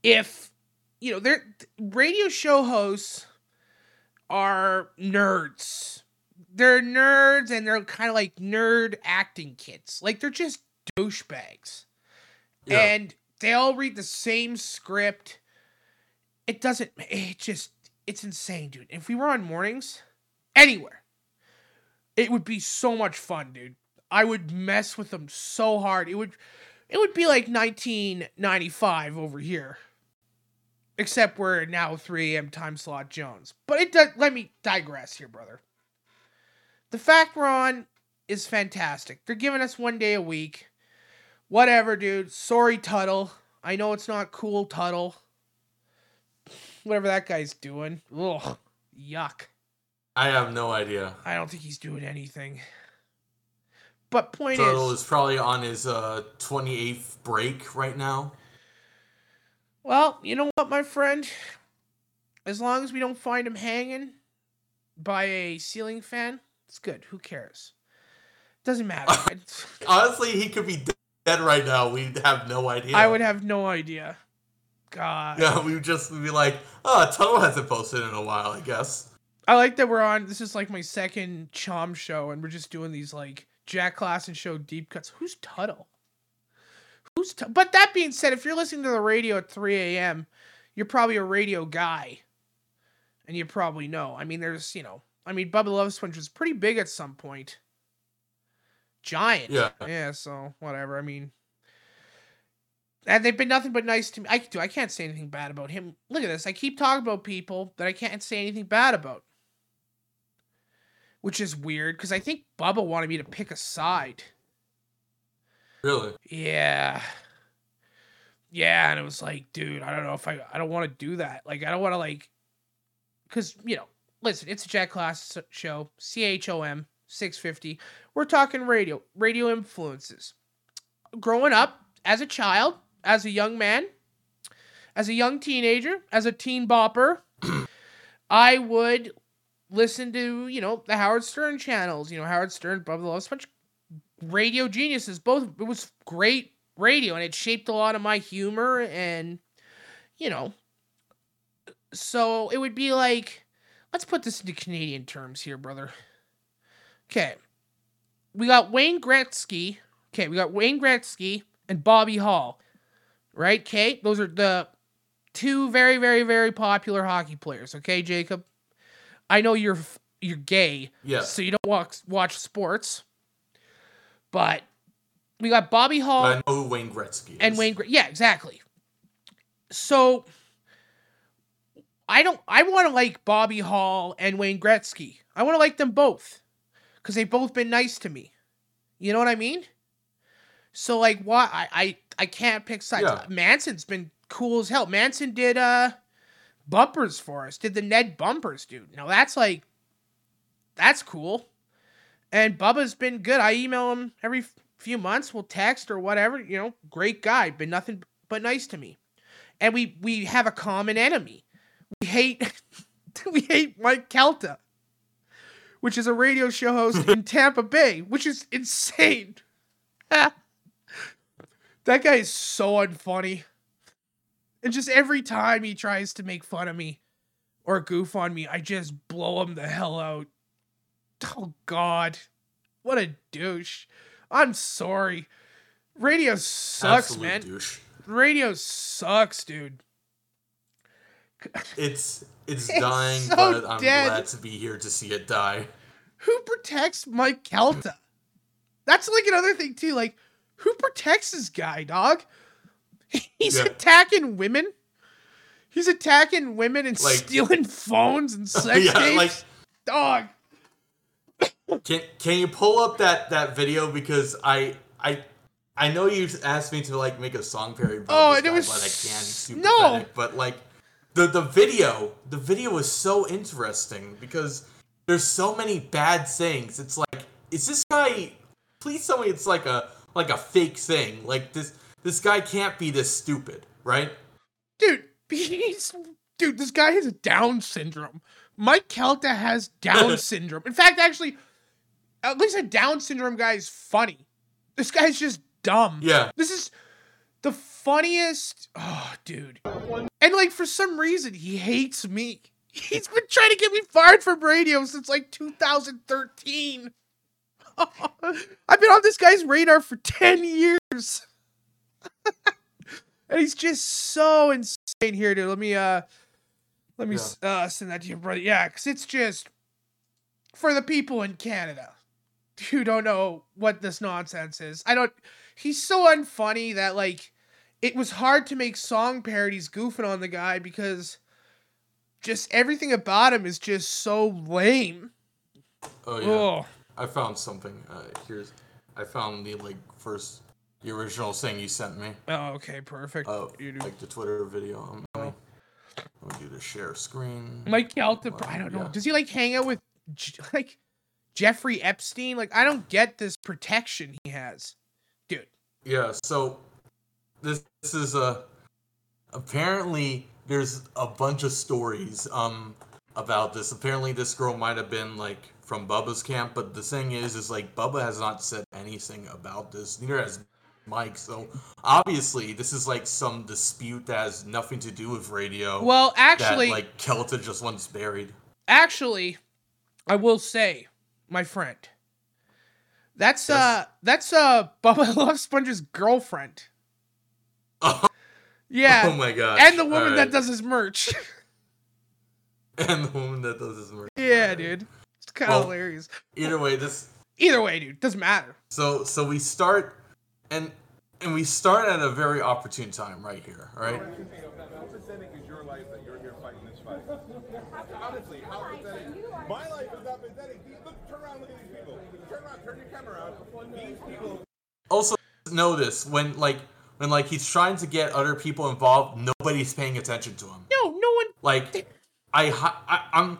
if you know they're radio show hosts are nerds they're nerds and they're kind of like nerd acting kids. Like they're just douchebags. Yeah. And they all read the same script. It doesn't it just it's insane, dude. If we were on mornings anywhere, it would be so much fun, dude. I would mess with them so hard. It would it would be like 1995 over here. Except we're now 3 a.m. time slot Jones. But it does let me digress here, brother. The fact we're on is fantastic. They're giving us one day a week. Whatever, dude. Sorry, Tuttle. I know it's not cool, Tuttle. Whatever that guy's doing. Ugh. Yuck. I have no idea. I don't think he's doing anything. But point Tuttle is, is probably on his uh 28th break right now. Well, you know what, my friend? As long as we don't find him hanging by a ceiling fan, it's good. Who cares? Doesn't matter. Honestly, he could be dead right now. We'd have no idea. I would have no idea. God. Yeah, we would just be like, oh, Tuttle hasn't posted in a while, I guess. I like that we're on. This is like my second Chom show, and we're just doing these like Jack Klassen show deep cuts. Who's Tuttle? Who's Tut- But that being said, if you're listening to the radio at 3 a.m., you're probably a radio guy, and you probably know. I mean, there's you know, I mean, Bubba Love Sponge was pretty big at some point. Giant. Yeah. Yeah. So whatever. I mean. And they've been nothing but nice to me. I do. I can't say anything bad about him. Look at this. I keep talking about people that I can't say anything bad about which is weird because I think Bubba wanted me to pick a side. Really? Yeah. Yeah, and it was like, dude, I don't know if I I don't want to do that. Like I don't want to like cuz you know, listen, it's a Jack Klassen show, CHOM 650. We're talking radio, radio influences. Growing up as a child, as a young man, as a young teenager, as a teen bopper, I would listen to, you know, the Howard Stern channels, you know, Howard Stern, Bubba the Love Sponge, radio geniuses. Both it was great radio and it shaped a lot of my humor and you know so it would be like let's put this into Canadian terms here, brother. Okay. We got Wayne Gretzky. Okay, we got Wayne Gretzky and Bobby Hull. Right, Kate? Those are the two very, very, very popular hockey players. Okay, Jacob. I know you're you're gay, Yeah. so you don't watch watch sports. But we got Bobby Hull But I know who Wayne Gretzky is. and Wayne. Gre- yeah, exactly. So I don't. I want to like Bobby Hull and Wayne Gretzky. I want to like them both because they've both been nice to me. You know what I mean? So like, why I I I can't pick sides. Yeah. Manson's been cool as hell. Manson did uh bumpers for us. Did the Ned bumpers, dude? Now that's like that's cool. And Bubba's been good. I email him every few months. We'll text or whatever. You know, great guy. Been nothing but nice to me. And we we have a common enemy. We hate we hate Mike Calta, which is a radio show host in Tampa Bay, which is insane. that guy is so unfunny. And just every time he tries to make fun of me or goof on me, I just blow him the hell out. Oh God, what a douche! I'm sorry. Radio sucks, Absolute man. douche. Radio sucks, dude. It's it's It's dying, so but I'm dead. glad to be here to see it die. Who protects Mike Calta? That's like another thing too. Like, who protects this guy, dog? He's Yeah. attacking women. He's attacking women and Like- stealing phones and sex Yeah, tapes. like- dog. Can can you pull up that that video because I I I know you asked me to like make a song parody Oh, and it guy, was but I. Super no. but like the the video the video was so interesting because there's so many bad things. It's like is this guy? Please tell me it's like a like a fake thing. Like this this guy can't be this stupid, right? dude, he's dude. This guy has Down syndrome. Mike Calta has Down syndrome. In fact, actually, at least a Down syndrome guy is funny. This guy's just dumb. Yeah. This is the funniest. Oh, dude. And like for some reason, he hates me. He's been trying to get me fired from radio since like 2013. I've been on this guy's radar for 10 years. and he's just so insane here, dude. Let me uh let me s uh send that to your brother. Yeah, cuz it's just for the people in Canada who don't know what this nonsense is. I don't he's so unfunny that like it was hard to make song parodies goofing on the guy because just everything about him is just so lame. Oh yeah. Oh. I found something. Uh, here's I found the like first the original thing you sent me. Oh, okay, perfect. Oh, you do like the Twitter video. Let me, let me do the share screen. Mike Calta, I don't know. Does he like hang out with like Jeffrey Epstein? Like I don't get this protection he has. Dude. Yeah, so this this is a apparently there's a bunch of stories um about this. Apparently this girl might have been like from Bubba's camp, but the thing is is like Bubba has not said anything about this. Neither has Mike. So obviously this is like some dispute that has nothing to do with radio. Well, actually- that, like Calta just wants buried. Actually, I will say, my friend, that's uh that's uh Bubba Love Sponge's girlfriend. Yeah. Oh my gosh. And the woman that does his merch. And the woman that does his merch. yeah, dude. It's kind of Well, hilarious. Either way, this Either way, dude, doesn't matter. So so we start and and we start at a very opportune time right here, all right? How pathetic is your life that you're here fighting this fight? Honestly, how pathetic? My life is not pathetic. These- Look, turn around, look at these people. Turn around, turn your camera around. These people. Also know this when like when like he's trying to get other people involved, nobody's paying attention to him. No, no one Like I, I I'm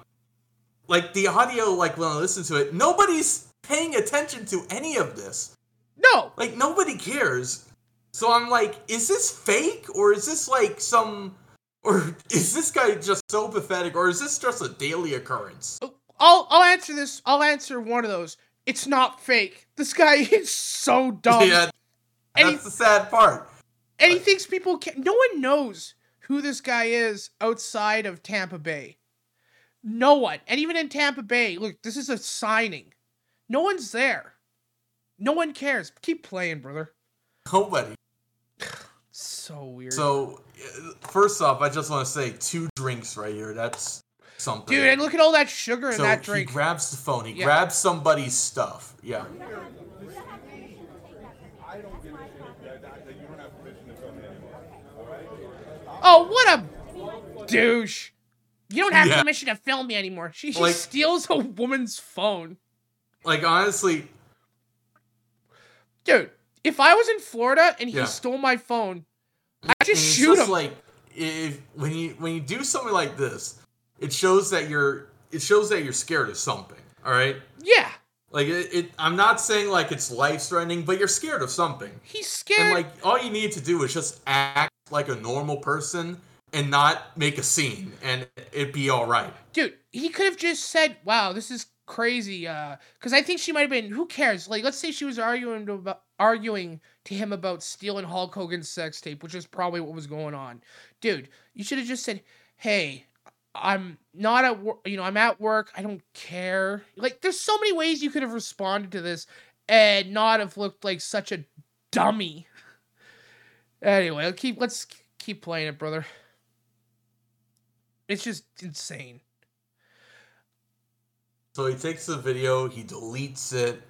like the audio like when I listen to it, nobody's paying attention to any of this. No. Like nobody cares. So I'm like, is this fake or is this like some Or is this guy just so pathetic, or is this just a daily occurrence? Oh, I'll I'll answer this. I'll answer one of those. It's not fake. This guy is so dumb. Yeah, And that's the sad part. And he thinks people can. No one knows who this guy is outside of Tampa Bay. No one. And even in Tampa Bay, look, this is a signing. No one's there. No one cares. Keep playing, brother. Nobody. So weird. So, uh, first off, I just want to say two drinks right here. That's something. Dude, and look at all that sugar in so that drink. he grabs the phone. He Yeah. grabs somebody's stuff. Yeah. Oh, what a douche. You don't have Yeah. permission to film me anymore. She, she Like- steals a woman's phone. Like honestly, Dude, if I was in Florida and he Yeah. stole my phone, I'd just shoot just him. like if when you when you do something like this, it shows that you're it shows that you're scared of something. All right. yeah. Like it, it I'm not saying like it's life threatening, but you're scared of something. He's scared. And like all you need to do is just act like a normal person and not make a scene, and it'd be all right. dude he could have just said wow this is crazy uh because i think she might have been who cares like let's say she was arguing to about arguing to him about stealing hulk hogan's sex tape which is probably what was going on dude you should have just said hey i'm not at work you know i'm at work i don't care. Like there's so many ways you could have responded to this and not have looked like such a dummy. Anyway let's keep let's keep playing it brother. It's just insane. So he takes the video, he deletes it,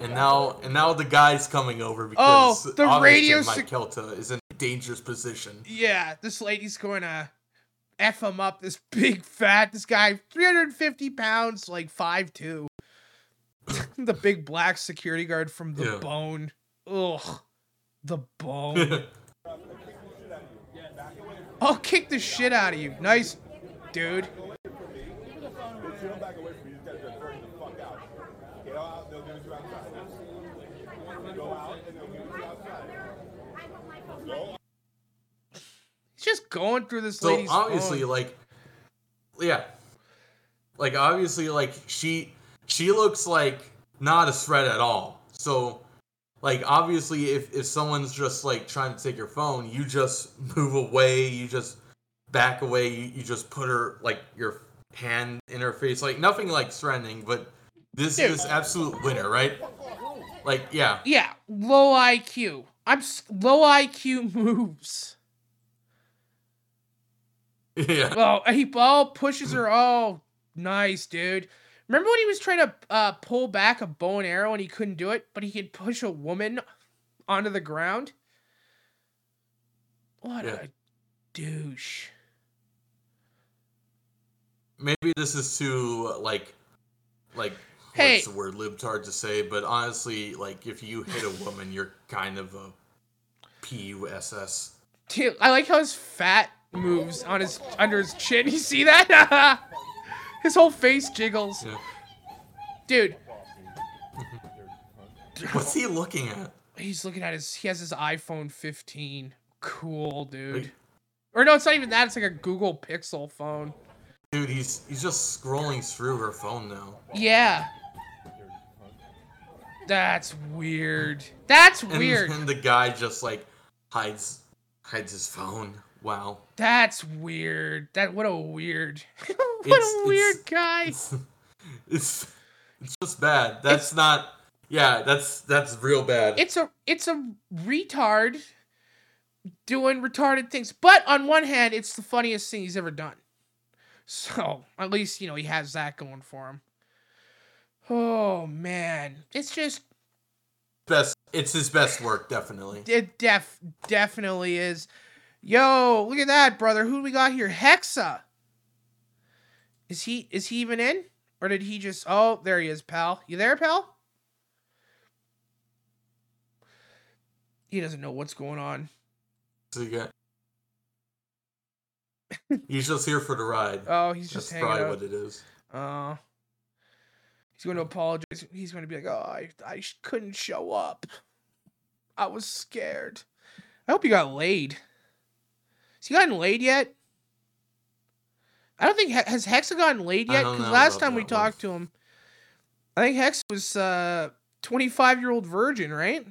and now and now the guy's coming over oh, because Oh, the obviously radio Mike sec- Calta is in a dangerous position. Yeah, this lady's going to F him up. This big fat, this guy, 350 pounds, like 5'2. the big black security guard from the Yeah. bone. Ugh. The bone. I'll kick the shit out of you. Nice, dude. If you don't back away from me, you just gotta turn the fuck out. Get out, they'll give it to you outside. Go out and they'll give it to you outside. Go He's just going through this So obviously, phone. like, yeah, like obviously, like she she looks like not a threat at all. So, like, obviously, if if someone's just like trying to take your phone, you just move away, you just back away, you, you just put her like your hand in her face, like nothing like threatening, but this Dude. is absolute winner, right? Like, yeah, Yeah, low IQ. I'm s- low IQ moves. yeah. Oh, he oh pushes her. Oh, nice, dude. Remember when he was trying to uh, pull back a bow and arrow and he couldn't do it, but he could push a woman onto the ground? What Yeah. a douche. maybe this is too like like Hey. what's the word libtard to say but honestly like if you hit a woman you're kind of a puss Dude, I like how his fat moves on his under his chin. You see that? his whole face jiggles. Yeah. Dude, what's he looking at he's looking at his he has his iPhone 15. Cool, dude. Or no, it's not even that. It's like a Google Pixel phone. dude he's he's just scrolling through her phone now Yeah. That's weird. That's and, weird. and the guy just like hides hides his phone wow That's weird. That what a weird. what It's- a weird guy. it's it's just bad that's not yeah that's that's real bad It's a it's a retard doing retarded things. But on one hand, it's the funniest thing he's ever done. So at least you know he has that going for him. Oh man, it's just best it's his best work definitely it def definitely is. Yo, look at that, brother. Who do we got here? Hexa. Is he is he even in? Or did he just Oh, there he is, pal. You there, pal? He doesn't know what's going on. so you got he's just here for the ride Oh, he's just that's hanging probably out. what it is Uh, he's going to apologize. He's going to be like, "Oh, I, I couldn't show up. I was scared. I hope you got laid. Has he gotten laid yet? I don't think has Hexa gotten laid yet. Because last time we talked to him, I think Hex was uh 25 year old virgin, right?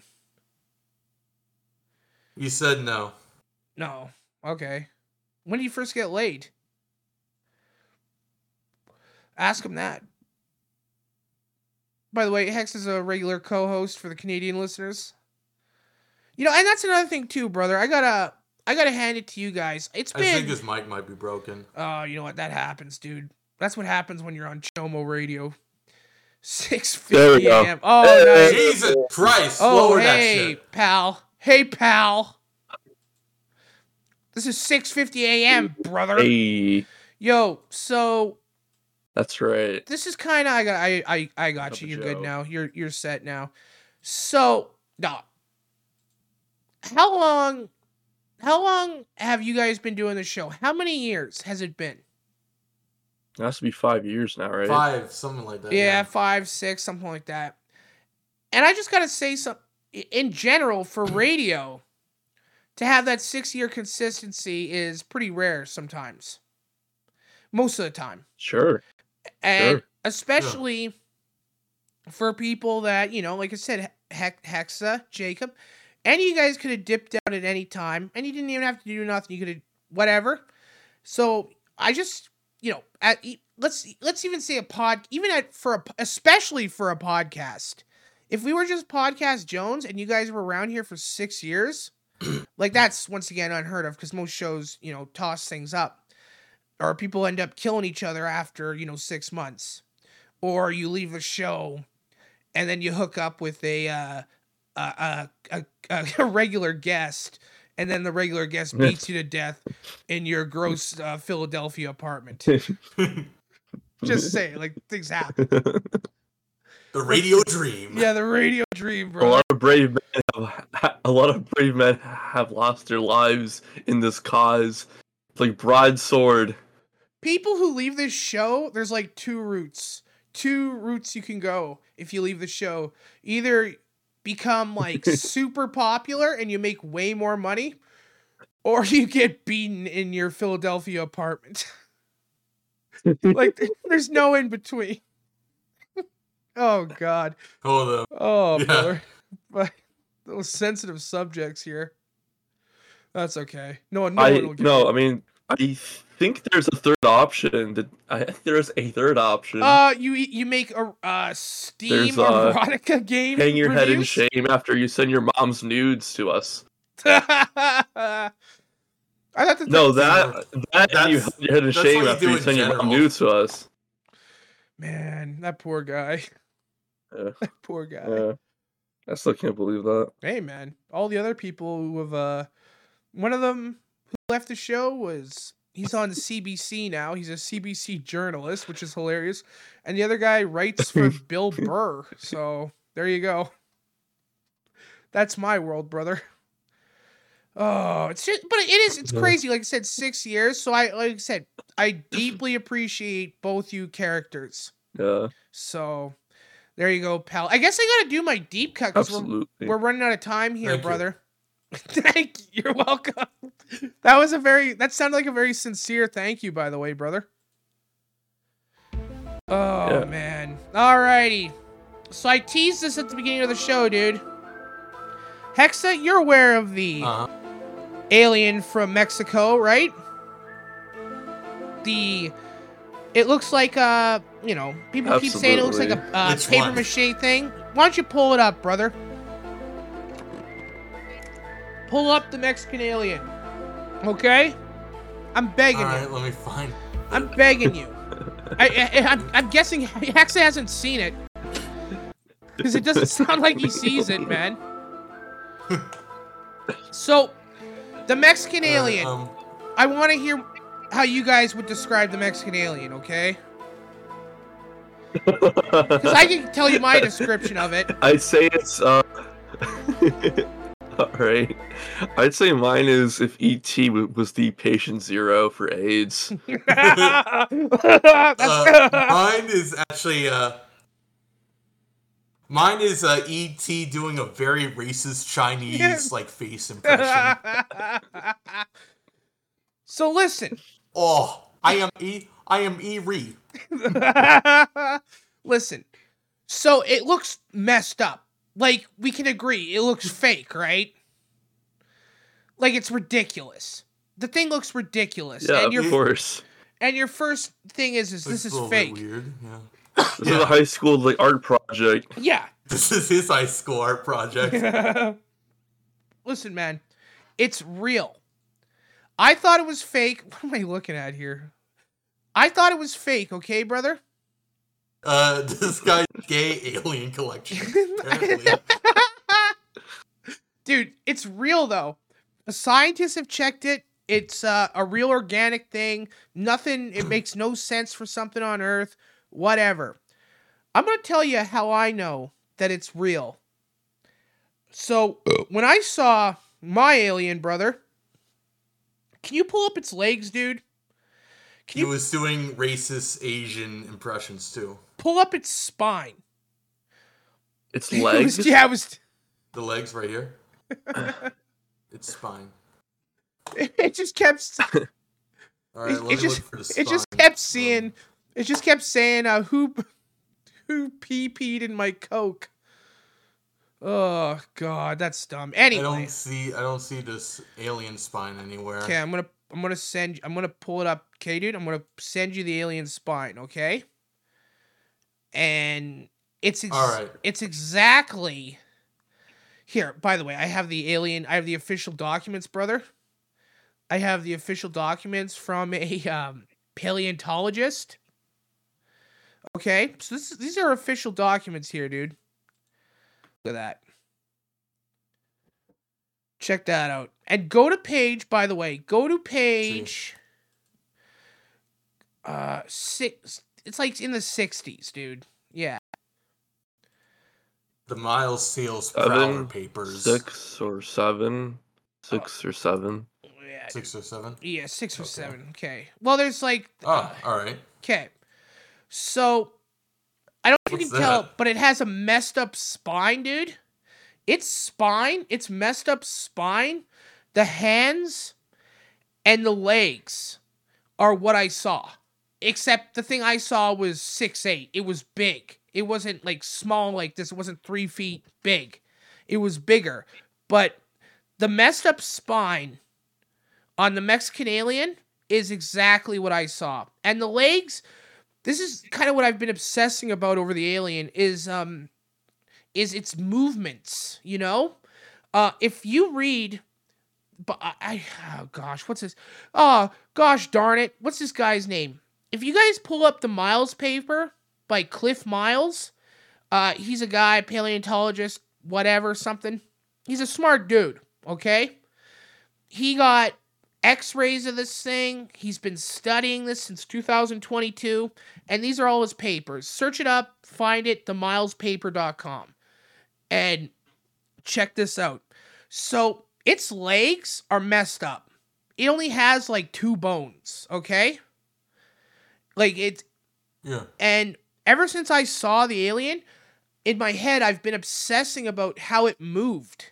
You said no. No. Okay. When did you first get laid? Ask him that. By the way, Hex is a regular co-host for the Canadian listeners. You know, and that's another thing too, brother. I gotta, I gotta hand it to you guys. It's I been. I think his mic might be broken. Oh, you know what? That happens, dude. That's what happens when you're on Chomo Radio. Six There we fifty go. a.m. Oh, nice. Jesus Christ! Oh, lower hey, pal. Hey, pal. This is six fifty a.m., brother. Hey, Yo, so that's right. this is kind of I got I I I got Cup you. You're good now. You're you're set now. So, no. How long? How long have you guys been doing the show? How many years has it been? It has to be five years now, right? Five, something like that. Yeah, five, six, something like that. And I just gotta say something in general for radio to have that six year consistency is pretty rare sometimes. Most of the time. Sure. And Sure. especially for people that, you know, like I said, Hex- Hexa, Jacob, any of you guys could have dipped out at any time and you didn't even have to do nothing. You could have, whatever. So I just, you know, at, let's, let's even say a pod, even at, for a, especially for a podcast. If we were just Podcast Jones and you guys were around here for six years, like that's once again unheard of because most shows, you know, toss things up or people end up killing each other after you know six months or you leave a show and then you hook up with a uh, a, a, a, a regular guest and then the regular guest beats you to death in your gross uh, philadelphia apartment just say like things happen The radio dream. yeah the radio dream bro. A lot of brave men have, a lot of brave men have lost their lives in this cause. It's like broadsword. people who leave this show, there's like two routes. Two routes you can go if you leave the show. Either become like super popular and you make way more money, or you get beaten in your Philadelphia apartment. like there's no in between. oh god. Hold up. Oh Yeah. brother. But those sensitive subjects here. That's okay. No one no I one will get no, I mean, I think there's a third option. That I there's a third option. Uh, you you make a uh Steam There's, uh, erotica game. Hang your head in shame after you send your mom's nudes to us. I thought that No, that that and you That's- hang your head in shame what you after you in send your mom nudes to us. man, that poor guy. Yeah, That poor guy. yeah. I still can't believe that. Hey man, all the other people who have uh, one of them who left the show was he's on CBC now. He's a CBC journalist, which is hilarious, and the other guy writes for Bill Burr. So there you go. That's my world, brother. Oh, it's just, but it is, it's crazy. Like I said, six years. So I, like I said, I deeply appreciate both you characters. Yeah, So there you go, pal. I guess I gotta do my deep cut because we're, we're running out of time here, Thank you. brother. thank you. You're welcome. That was a very that sounded like a very sincere thank you, by the way, brother. Oh Yeah. man. Alrighty. So I teased this at the beginning of the show, dude. Hexa, you're aware of the Uh-huh. alien from Mexico, right? The it looks like uh you know people keep saying it looks like a Absolutely. uh, paper mache thing. Why don't you pull it up, brother? Pull up the Mexican alien, okay? I'm begging All you. right, let me find. I'm begging you. I, I, I'm, I'm guessing he Hexa hasn't seen it because it doesn't sound like he sees it, man. So, the Mexican alien. Um, I want to hear how you guys would describe the Mexican alien, okay? Because I can tell you my description of it. I'd say it's uh. All right, I'd say mine is if ET was the patient zero for AIDS. uh, mine is actually uh, mine is uh, ET doing a very racist Chinese like face impression. So listen. Oh, I am E. I am E. Re. listen. So it looks messed up. Like we can agree, it looks fake, right? Like it's ridiculous. The thing looks ridiculous. Yeah, and of your, course. And your first thing is, is this It's is a little bit fake. Weird. Yeah. This is a high school like art project. Yeah. This is his high school art project. Listen, man, it's real. I thought it was fake. What am I looking at here? I thought it was fake, okay, brother? Uh, this guy's gay alien collection. Dude, it's real though. The scientists have checked it. It's uh, a real organic thing. Nothing, it makes no sense for something on Earth. Whatever. I'm going to tell you how I know that it's real. So, when I saw my alien brother, can you pull up its legs, dude? He was doing racist Asian impressions too. Pull up its spine. Its It was- legs. yeah, it was. The legs right here. It's spine. It just kept. All right, it, let it me just look for the it just kept seeing it just kept saying uh who who pee peed in my coke oh god that's dumb Anyway, I don't see. I don't see this alien spine anywhere. okay i'm gonna i'm gonna send i'm gonna pull it up okay dude i'm gonna send you the alien spine okay? And it's ex- right. it's exactly here by the way i have the alien i have the official documents brother. I have the official documents from a um, paleontologist. Okay so this, these are official documents here dude. Look at that. Check that out. And go to page by the way go to page uh six it's like in the 60s dude yeah The Miles Seals Prowler Seven, papers. six or seven, six or seven. Six or seven. Yeah, six or seven. Okay. Well, there's like. Oh, all right. Okay. So, I don't know if you What's can tell, but it has a messed up spine, dude. Its spine, its messed up spine, the hands and the legs are what I saw. Except the thing I saw was six eight. It was big. It wasn't like small like this. It wasn't three feet big. It was bigger. But the messed up spine on the Mexican alien is exactly what I saw. And the legs, this is kind of what I've been obsessing about over the alien is um is its movements, you know? Uh if you read but I, I oh gosh, what's this? Oh gosh darn it. What's this guy's name? If you guys pull up the Miles paper by Cliff Miles, uh he's a guy, paleontologist, whatever, something. He's a smart dude, okay? He got x-rays of this thing. He's been studying this since 2022, and these are all his papers. Search it up, find it, themilespaper.com. And check this out. So, its legs are messed up. It only has like two bones, okay? Like it's Yeah. and ever since I saw the alien, in my head I've been obsessing about how it moved.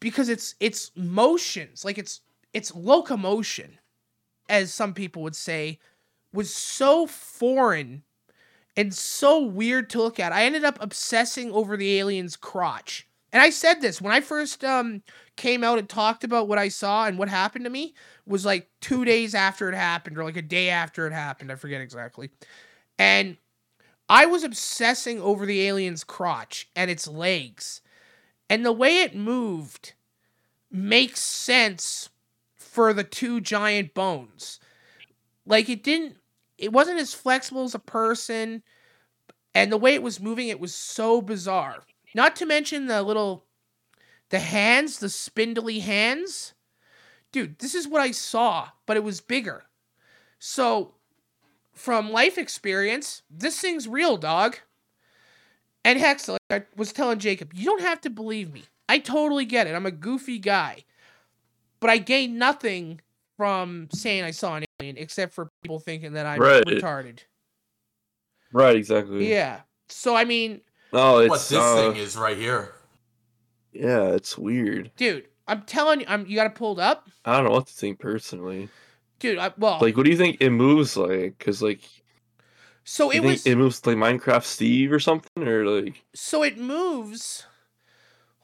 Because it's it's motions, like it's it's locomotion, as some people would say, was so foreign and so weird to look at. I ended up obsessing over the alien's crotch. And I said this when I first um came out and talked about what I saw and what happened to me was like 2 days after it happened or like a day after it happened, I forget exactly. And I was obsessing over the alien's crotch and its legs. And the way it moved makes sense for the two giant bones. Like it didn't it wasn't as flexible as a person and the way it was moving it was so bizarre. Not to mention the little the hands, the spindly hands. Dude, this is what I saw, but it was bigger. So from life experience, this thing's real, dog. And Hex, like I was telling Jacob, you don't have to believe me. I totally get it. I'm a goofy guy. But I gain nothing from saying I saw an alien, except for people thinking that I'm Right. retarded. Right, exactly. Yeah. So, I mean, No, it's what this uh, thing is right here. Yeah, it's weird. dude, I'm telling you, I'm, you got it pulled up? I don't know what to think personally. dude. I, well, Like, what do you think it moves like? Because like, so it was it moves like Minecraft Steve or something, or like so it moves.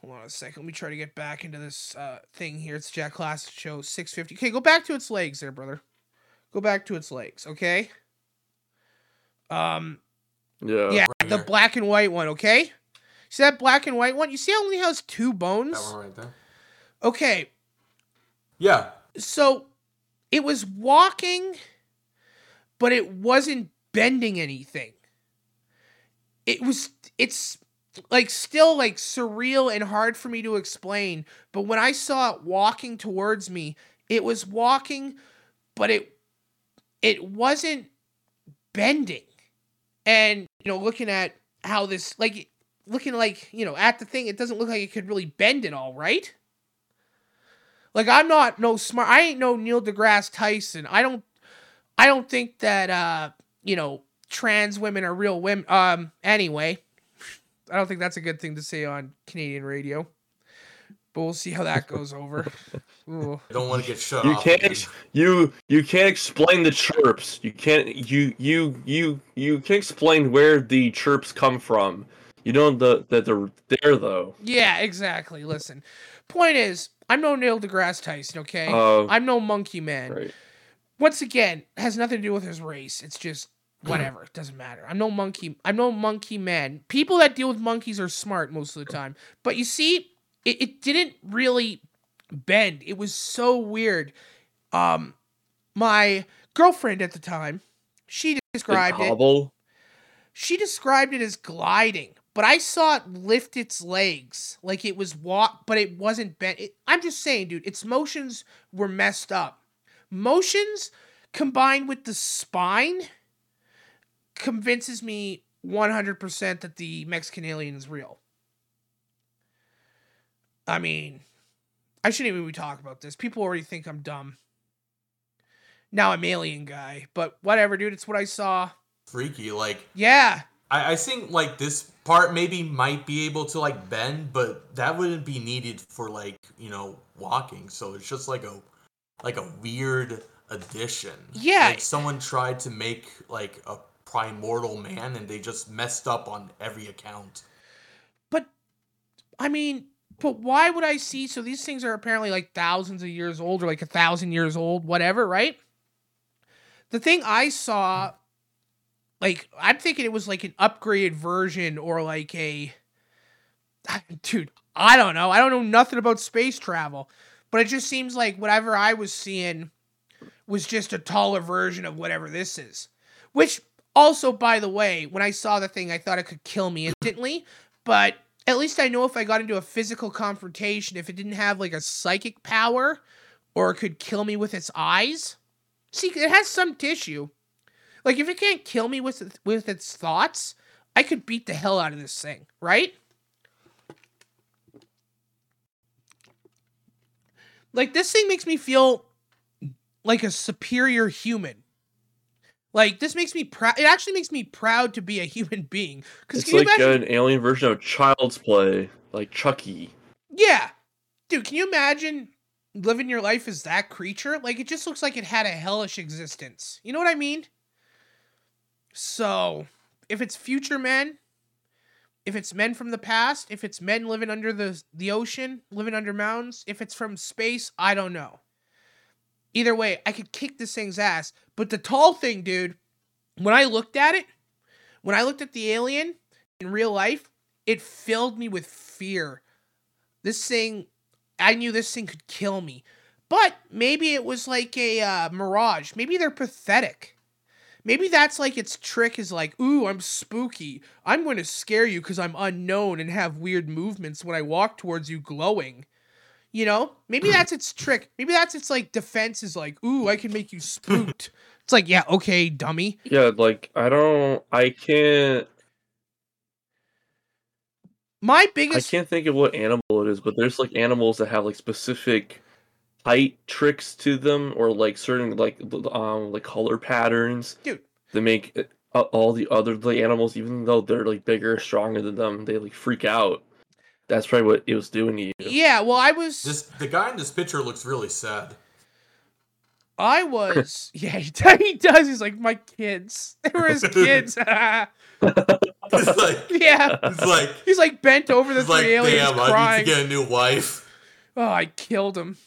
Hold on a second. Let me try to get back into this uh, thing here. It's Jack Klassen Show 650. Okay, go back to its legs there, brother. Go back to its legs, okay? Um, yeah, yeah, the black and white one, okay? See that black and white one? You see it only has two bones? That one right there. Okay, Yeah. so it was walking, but it wasn't bending anything. It was it's like still like surreal and hard for me to explain, but when I saw it walking towards me, it was walking, but it it wasn't bending. And you know, looking at how this like looking like, you know, at the thing, it doesn't look like it could really bend at all, right? Like I'm not no smart. I ain't no Neil deGrasse Tyson. I don't. I don't think that uh you know trans women are real women. Um. Anyway, I don't think that's a good thing to say on Canadian radio. But we'll see how that goes over. Ooh. I don't want to get shut you off. can't ex- you you can't explain the chirps. You can't you you you you can't explain where the chirps come from. You know the that they're there though. Yeah, exactly. Listen, point is, I'm no Neil deGrasse Tyson. Okay, Uh, I'm no monkey man. Right. Once again, has nothing to do with his race. It's just whatever. it doesn't matter. I'm no monkey. I'm no monkey man. People that deal with monkeys are smart most of the time. But you see, it, it didn't really bend. It was so weird. Um, my girlfriend at the time, she described it. She described it as gliding, but I saw it lift its legs like it was walk, but it wasn't bent. It, I'm just saying, dude, its motions were messed up. Motions combined with the spine convinces me 100% that the Mexican alien is real. I mean, I shouldn't even be talking about this. People already think I'm dumb. Now I'm alien guy, but whatever, dude. It's what I saw. Freaky. Like Yeah. I, I think like this part maybe might be able to like bend, but that wouldn't be needed for like you know walking. So it's just like a like a weird addition. Yeah. Like someone tried to make like a primordial man and they just messed up on every account. But I mean, but why would I see? So these things are apparently like thousands of years old, or like a thousand years old, whatever, right? The thing I saw, like, I'm thinking it was like an upgraded version or like a. Dude, I don't know. I don't know nothing about space travel, but it just seems like whatever I was seeing was just a taller version of whatever this is. Which, also, by the way, when I saw the thing, I thought it could kill me instantly, but at least I know if I got into a physical confrontation, if it didn't have like a psychic power or could kill me with its eyes. See, it has some tissue. Like if it can't kill me with with its thoughts, I could beat the hell out of this thing, right? Like this thing makes me feel like a superior human. Like this makes me proud. It actually makes me proud to be a human being. Because It's like imagine? an alien version of Child's Play, like Chucky. Yeah. Dude, can you imagine living your life as that creature? Like, it just looks like it had a hellish existence. You know what I mean? So, if it's future men, if it's men from the past, if it's men living under the, the ocean, living under mountains, if it's from space, I don't know. Either way, I could kick this thing's ass. But the tall thing, dude, when I looked at it, when I looked at the alien in real life, it filled me with fear. This thing, I knew this thing could kill me. But maybe it was like a uh, mirage. Maybe they're pathetic. Maybe that's like its trick is like, ooh, I'm spooky. I'm going to scare you because I'm unknown and have weird movements when I walk towards you glowing. You know? Maybe that's its trick. Maybe that's its like defense is like, ooh, I can make you spooked. it's like, yeah, okay, dummy. Yeah, like I don't, I can't, My biggest. I can't think of what animal it is, but there's like animals that have like specific height tricks to them, or like certain like um like color patterns Dude. that make uh, all the other like animals, even though they're like bigger, stronger than them, they like freak out. That's probably what it was doing to you. Yeah, well, I was This the guy in this picture looks really sad. I was, yeah, he, does- he does. He's like, my kids. They were his kids. yeah. It's like He's like bent over the it's three like aliens damn, I need to get a new wife. Oh, I killed him.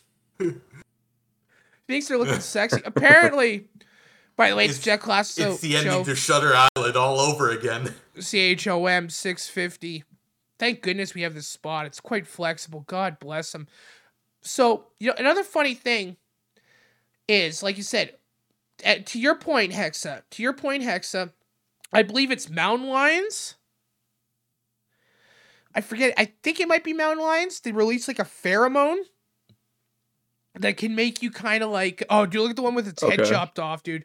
Thinks they're looking sexy. Apparently, by the way, it's, Jet Class so it's the show. ending to Shutter Island all over again. CHOM 650. Thank goodness we have this spot. It's quite flexible. God bless them. So, you know, another funny thing is, like you said, uh, to your point, Hexa, to your point, Hexa, I believe it's mountain lions. I forget. I think it might be mountain lions. They release like a pheromone that can make you kind of like, oh, dude, look at the one with its head chopped off, dude.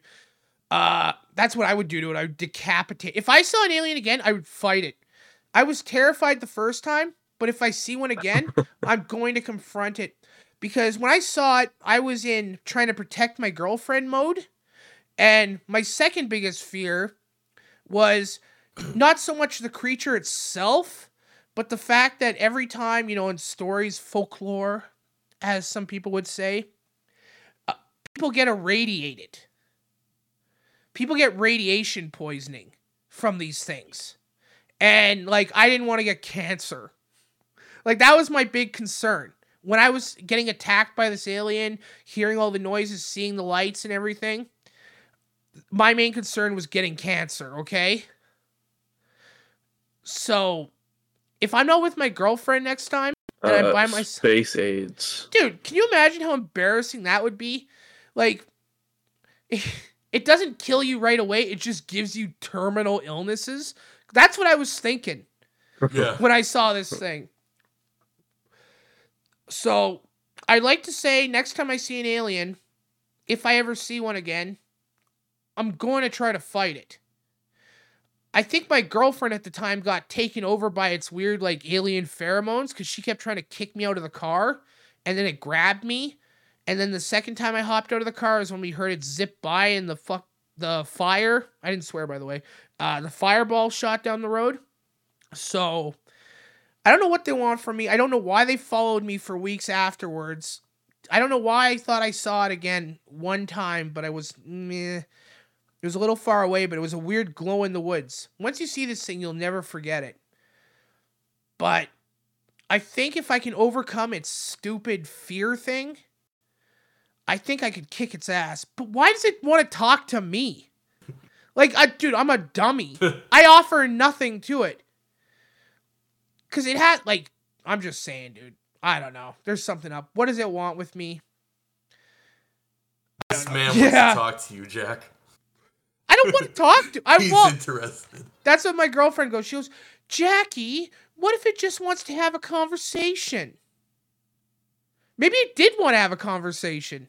Uh, that's what I would do to it. I would decapitate. If I saw an alien again, I would fight it. I was terrified the first time, but if I see one again, I'm going to confront it. Because when I saw it, I was in trying to protect my girlfriend mode. And my second biggest fear was not so much the creature itself, but the fact that every time, you know, in stories, folklore, as some people would say, uh, people get irradiated. People get radiation poisoning from these things. And, like, I didn't want to get cancer. Like, that was my big concern. When I was getting attacked by this alien, hearing all the noises, seeing the lights and everything, my main concern was getting cancer, okay? So, if I'm not with my girlfriend next time, and I'm Uh, by myself. space AIDS. Dude, can you imagine how embarrassing that would be? Like, it doesn't kill you right away, it just gives you terminal illnesses. That's what I was thinking Yeah. when I saw this thing. So, I'd like to say next time I see an alien, if I ever see one again, I'm going to try to fight it. I think my girlfriend at the time got taken over by its weird like alien pheromones because she kept trying to kick me out of the car, and then it grabbed me, and then the second time I hopped out of the car is when we heard it zip by and the fuck the fire. I didn't swear by the way. Uh, the fireball shot down the road. So I don't know what they want from me. I don't know why they followed me for weeks afterwards. I don't know why I thought I saw it again one time, but I was meh. It was a little far away, but it was a weird glow in the woods. Once you see this thing, you'll never forget it. But I think if I can overcome its stupid fear thing, I think I could kick its ass. But why does it want to talk to me? Like, I, dude, I'm a dummy. I offer nothing to it. Cause it had like, I'm just saying, dude. I don't know. There's something up. What does it want with me? This man wants Yeah. to talk to you, Jack. I don't want to talk to. I He's want. interested. That's what my girlfriend goes. She goes, Jackie, what if it just wants to have a conversation? Maybe it did want to have a conversation.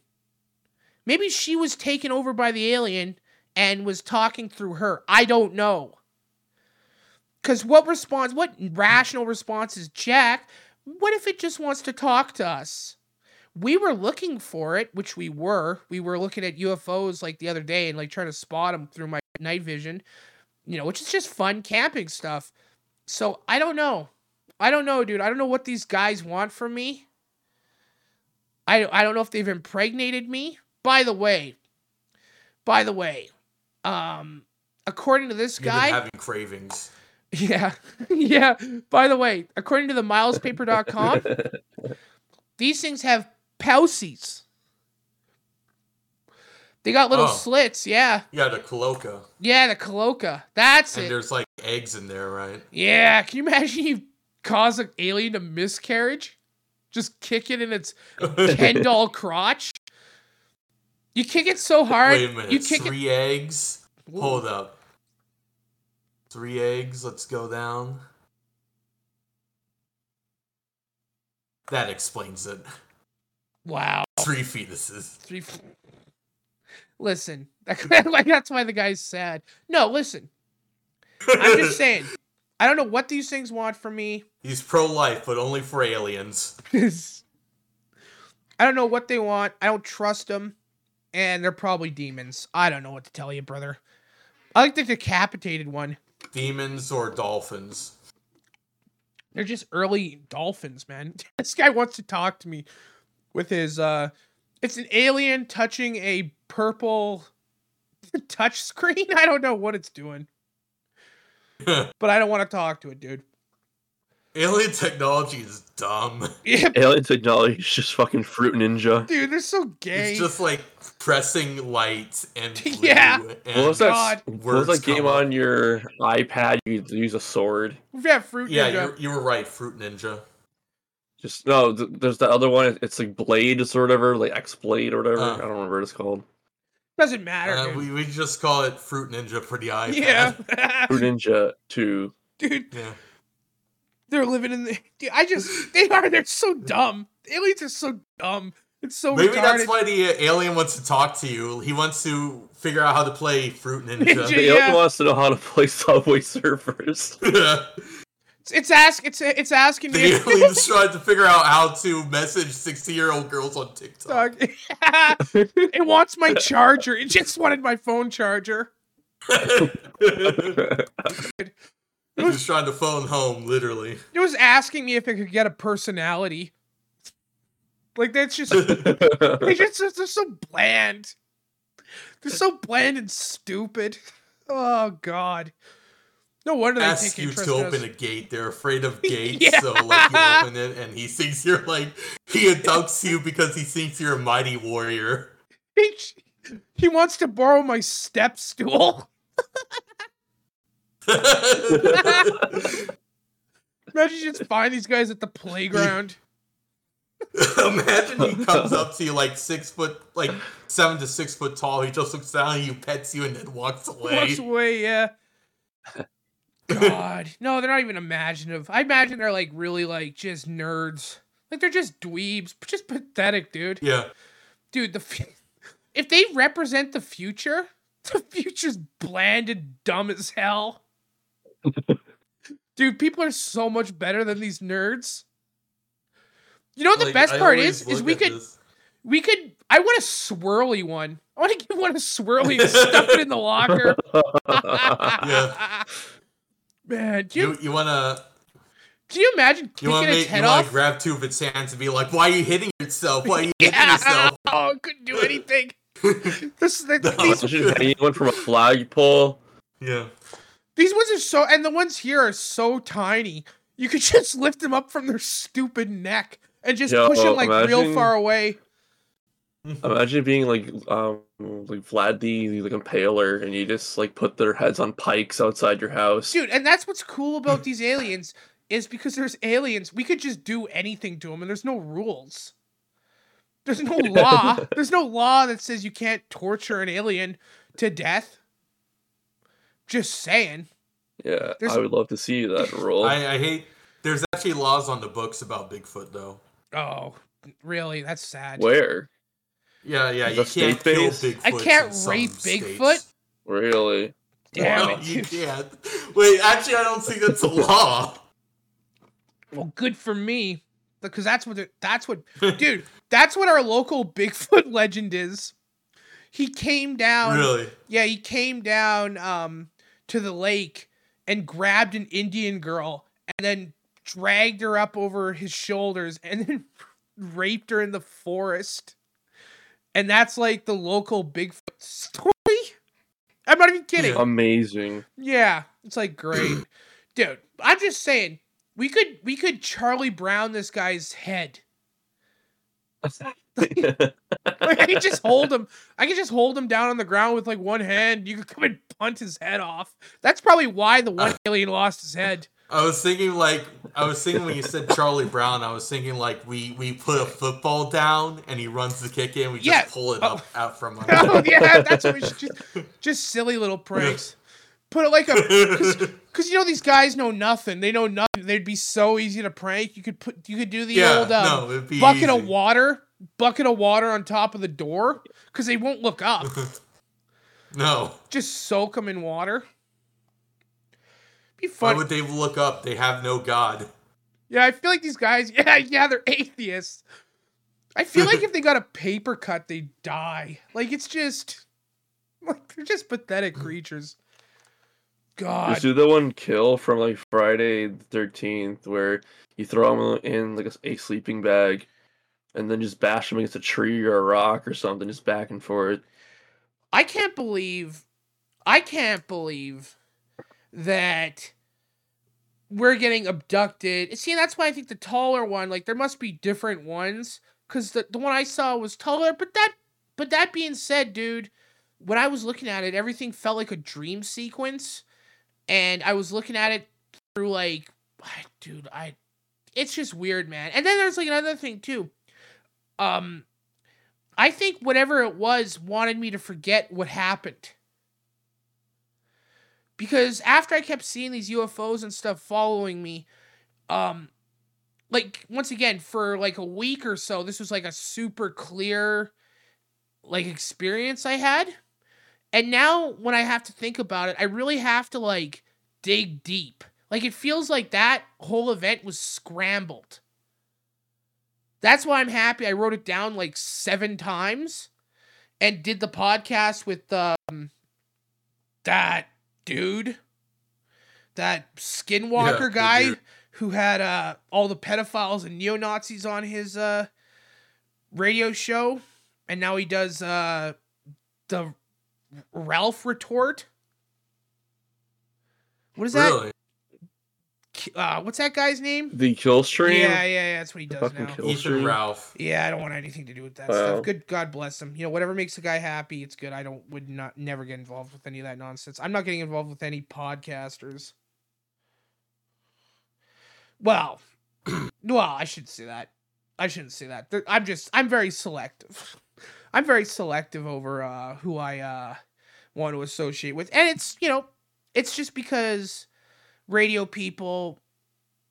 Maybe she was taken over by the alien and was talking through her. I don't know. Because what response, what rational response is Jack? What if it just wants to talk to us? We were looking for it, which we were. We were looking at UFOs like the other day and like trying to spot them through my night vision, you know, which is just fun camping stuff. So I don't know. I don't know, dude. I don't know what these guys want from me. I, I don't know if they've impregnated me. By the way, by the way, um, according to this You've been guy, having cravings. yeah, yeah. By the way, according to the milespaper.com, these things have pousies. They got little Oh. slits, yeah. Yeah, the cloaca. Yeah, the cloaca. That's And it. there's like eggs in there, right? Yeah, can you imagine you cause an alien a miscarriage? Just kick it in its ten doll crotch. You kick it so hard. Wait a minute. You kick it. Three eggs? Hold up. Three eggs. Let's go down. That explains it. Wow. Three fetuses. Three. f- Listen, like that's why the guy's sad. No, listen. I'm just saying. I don't know what these things want from me. He's pro-life, but only for aliens. I don't know what they want. I don't trust them, and they're probably demons. I don't know what to tell you, brother. I like the decapitated one. Demons or dolphins. They're just early dolphins, man. this guy wants to talk to me with his uh It's an alien touching a purple touch screen. I don't know what it's doing. but I don't want to talk to it, dude. Alien technology is dumb. Yeah, Alien technology is just fucking Fruit Ninja. dude, they're so gay. It's just like pressing light and blue Yeah. and What was that? God. What was that game up. on your iPad? You use a sword. We've got fruit Yeah, ninja. you're, you were right, Fruit Ninja. Just no. Th- there's the other one. It's like Blades or whatever, like X Blade or whatever. Uh. I don't remember what it's called. Doesn't matter, Uh, we, we just call it Fruit Ninja for the iPad. yeah, Fruit Ninja Two. dude, Yeah. they're living in the. Dude, I just they are. They're so dumb. Aliens are so dumb. It's so Maybe retarded. that's why the uh, alien wants to talk to you. He wants to figure out how to play Fruit Ninja. Ninja. The Yeah. wants to know how to play Subway Surfers. It's, ask. It's it's asking the me. alien's trying to figure out how to message sixty-year-old girls on TikTok. It wants my charger. It just wanted my phone charger. He's trying to phone home, literally. It was asking me if it could get a personality. Like that's just they just they're so bland. They're so bland and stupid. Oh god. No wonder they Ask you to open us. a gate. They're afraid of gates, Yeah. so like you open it, and he thinks you're like he abducts you because he thinks you're a mighty warrior. He, he wants to borrow my step stool. Imagine you just find these guys at the playground. Imagine he comes up to you like six foot, like seven to six foot tall. He just looks down at you, pets you, and then walks away. Walks away, yeah. God, no, they're not even imaginative. I imagine they're like really like just nerds. Like they're just dweebs, just pathetic, dude. Yeah. Dude, the fu- if they represent the future, the future's bland and dumb as hell. Dude, people are so much better than these nerds. You know what the best I part is? Is we could this- we could I want a swirly one. I want to give one a swirly and stuff it in the locker. Yeah. Man, do you, You you wanna can you imagine you kicking wanna its you head wanna off? grab two of its hands and be like, why are you hitting yourself? Why are you hitting yourself? Oh, couldn't do anything. this, is the, No. these, Imagine hanging one from a flagpole. Yeah. these ones are so, and the ones here are so tiny. You could just lift them up from their stupid neck and just Yo, push them like real far away. Imagine being like um like Vlad the like Impaler, and you just like put their heads on pikes outside your house. Dude, and that's what's cool about these aliens is because there's aliens, we could just do anything to them and there's no rules. There's no law. there's no law that says you can't torture an alien to death. Just saying. Yeah, There's- I would love to see that rule. I, I hate. There's actually laws on the books about Bigfoot, though. Oh, really? That's sad. Where? Yeah, yeah. You can't kill state-based? Bigfoot. I can't rape Bigfoot. Really? Damn No, it. you can't. Wait, actually, I don't think that's a law. Well, good for me, because that's what that's what, dude. That's what our local Bigfoot legend is. He came down. Really? Yeah, he came down um to the lake and grabbed an Indian girl and then dragged her up over his shoulders and then raped her in the forest. And that's like the local Bigfoot story. I'm not even kidding. Amazing. Yeah, it's like great, dude. I'm just saying we could we could Charlie Brown this guy's head. Like, I could just hold him. I could just hold him down on the ground with like one hand. You could come and punt his head off. That's probably why the one alien lost his head. I was thinking like I was thinking when you said Charlie Brown, I was thinking like we we put a football down and he runs the kick in, we just pull it up out from under. Oh yeah, that's what we should just just silly little pranks. Put it like a because you know these guys know nothing. They know nothing. They'd be so easy to prank. You could put you could do the Yeah, old um, no, bucket of water, bucket of water on top of the door because they won't look up. No. just soak them in water. Be Why would they look up? They have no god. Yeah, I feel like these guys. Yeah, yeah, they're atheists. I feel like if they got a paper cut, they'd die. Like it's just like they're just pathetic creatures. God. Just do the one kill from like Friday the Thirteenth, where you throw him in like a, a sleeping bag, and then just bash him against a tree or a rock or something, just back and forth. I can't believe, I can't believe that we're getting abducted. See, that's why I think the taller one, like there must be different ones, because the the one I saw was taller. But that, but that being said, dude, when I was looking at it, everything felt like a dream sequence, and I was looking at it through like, dude, I, it's just weird, man. And then there's like another thing too. Um, I think whatever it was wanted me to forget what happened. Because after I kept seeing these UFOs and stuff following me, um like once again for like a week or so this was like a super clear like experience I had. And now when I have to think about it, I really have to like dig deep. Like it feels like that whole event was scrambled. That's why I'm happy I wrote it down like 7 times and did the podcast with um that dude that skinwalker Yeah, guy dude. who had uh all the pedophiles and neo-nazis on his uh radio show and now he does uh the Ralph retort. What is that? Really? K- Uh, what's that guy's name? The Killstream. Yeah, yeah, yeah. That's what he does now. kill Ethan stream. Ralph. Yeah, I don't want anything to do with that Wow. stuff. Good God bless him. You know, whatever makes a guy happy, it's good. I don't would not never get involved with any of that nonsense. I'm not getting involved with any podcasters. Well, well, I shouldn't say that. I shouldn't say that. I'm just I'm very selective. I'm very selective over uh who I uh want to associate with. And it's, you know, it's just because radio people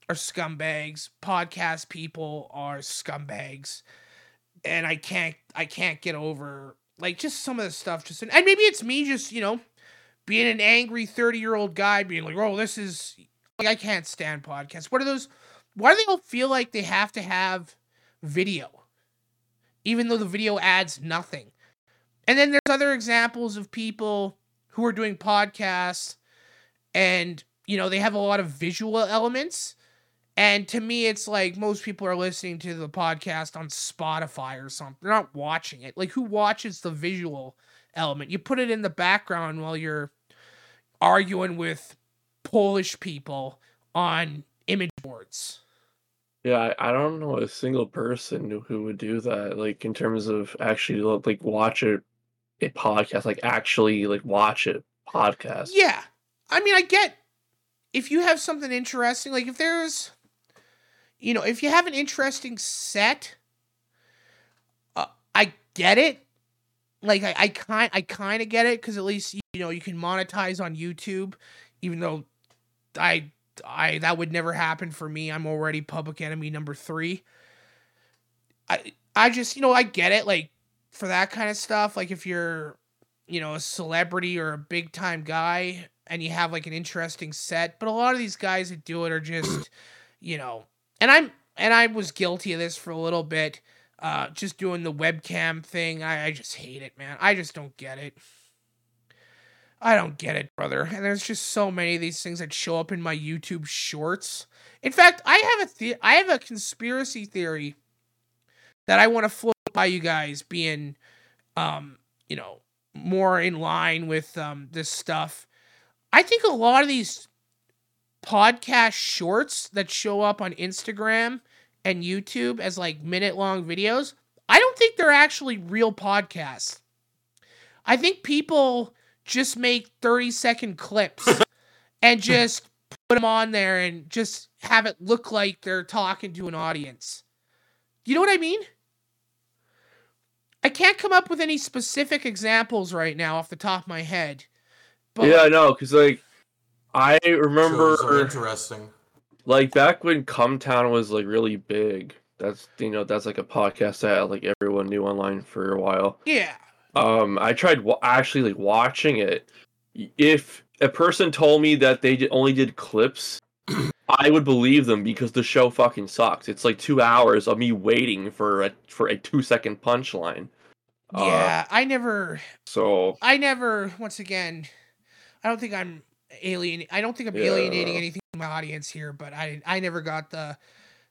are scumbags, podcast people are scumbags. And I can't I can't get over like just some of the stuff just and maybe it's me just, you know, being an angry 30-year-old guy being like, "Oh, this is like I can't stand podcasts." What are those why do they all feel like they have to have video? Even though the video adds nothing. And then there's other examples of people who are doing podcasts and you know, they have a lot of visual elements. And to me, it's like most people are listening to the podcast on Spotify or something. They're not watching it. Like, who watches the visual element? You put it in the background while you're arguing with Polish people on image boards. Yeah, I, I don't know a single person who, would do that. Like in terms of actually like watch a, a podcast, like actually like watch it podcast. Yeah. I mean, I get if you have something interesting, like if there's, you know, if you have an interesting set, uh, I get it. Like I, I kind, I kind of get it because at least you know you can monetize on YouTube, even though I, I that would never happen for me. I'm already public enemy number three. I, I just you know I get it. Like for that kind of stuff, like if you're you know, a celebrity or a big time guy and you have like an interesting set. But a lot of these guys that do it are just, you know, and I'm and I was guilty of this for a little bit. Uh, just doing the webcam thing. I, I just hate it, man. I just don't get it. I don't get it, brother. And there's just so many of these things that show up in my YouTube shorts. In fact, I have a the- I have a conspiracy theory that I want to float by you guys being um, you know, more in line with um this stuff. I think a lot of these podcast shorts that show up on Instagram and YouTube as like minute long videos, I don't think they're actually real podcasts. I think people just make 30 second clips and just put them on there and just have it look like they're talking to an audience. You know what I mean? I can't come up with any specific examples right now off the top of my head. But yeah, I know, because like I remember interesting. like back when Cumtown was like really big. That's you know that's like a podcast that like everyone knew online for a while. yeah. Um, I tried wa- actually like watching it. If a person told me that they only did clips, I would believe them because the show fucking sucks. It's like two hours of me waiting for a for a two second punchline. Uh, Yeah, I never so I never once again I don't think I'm alien I don't think I'm Yeah. alienating anything from my audience here, but I I never got the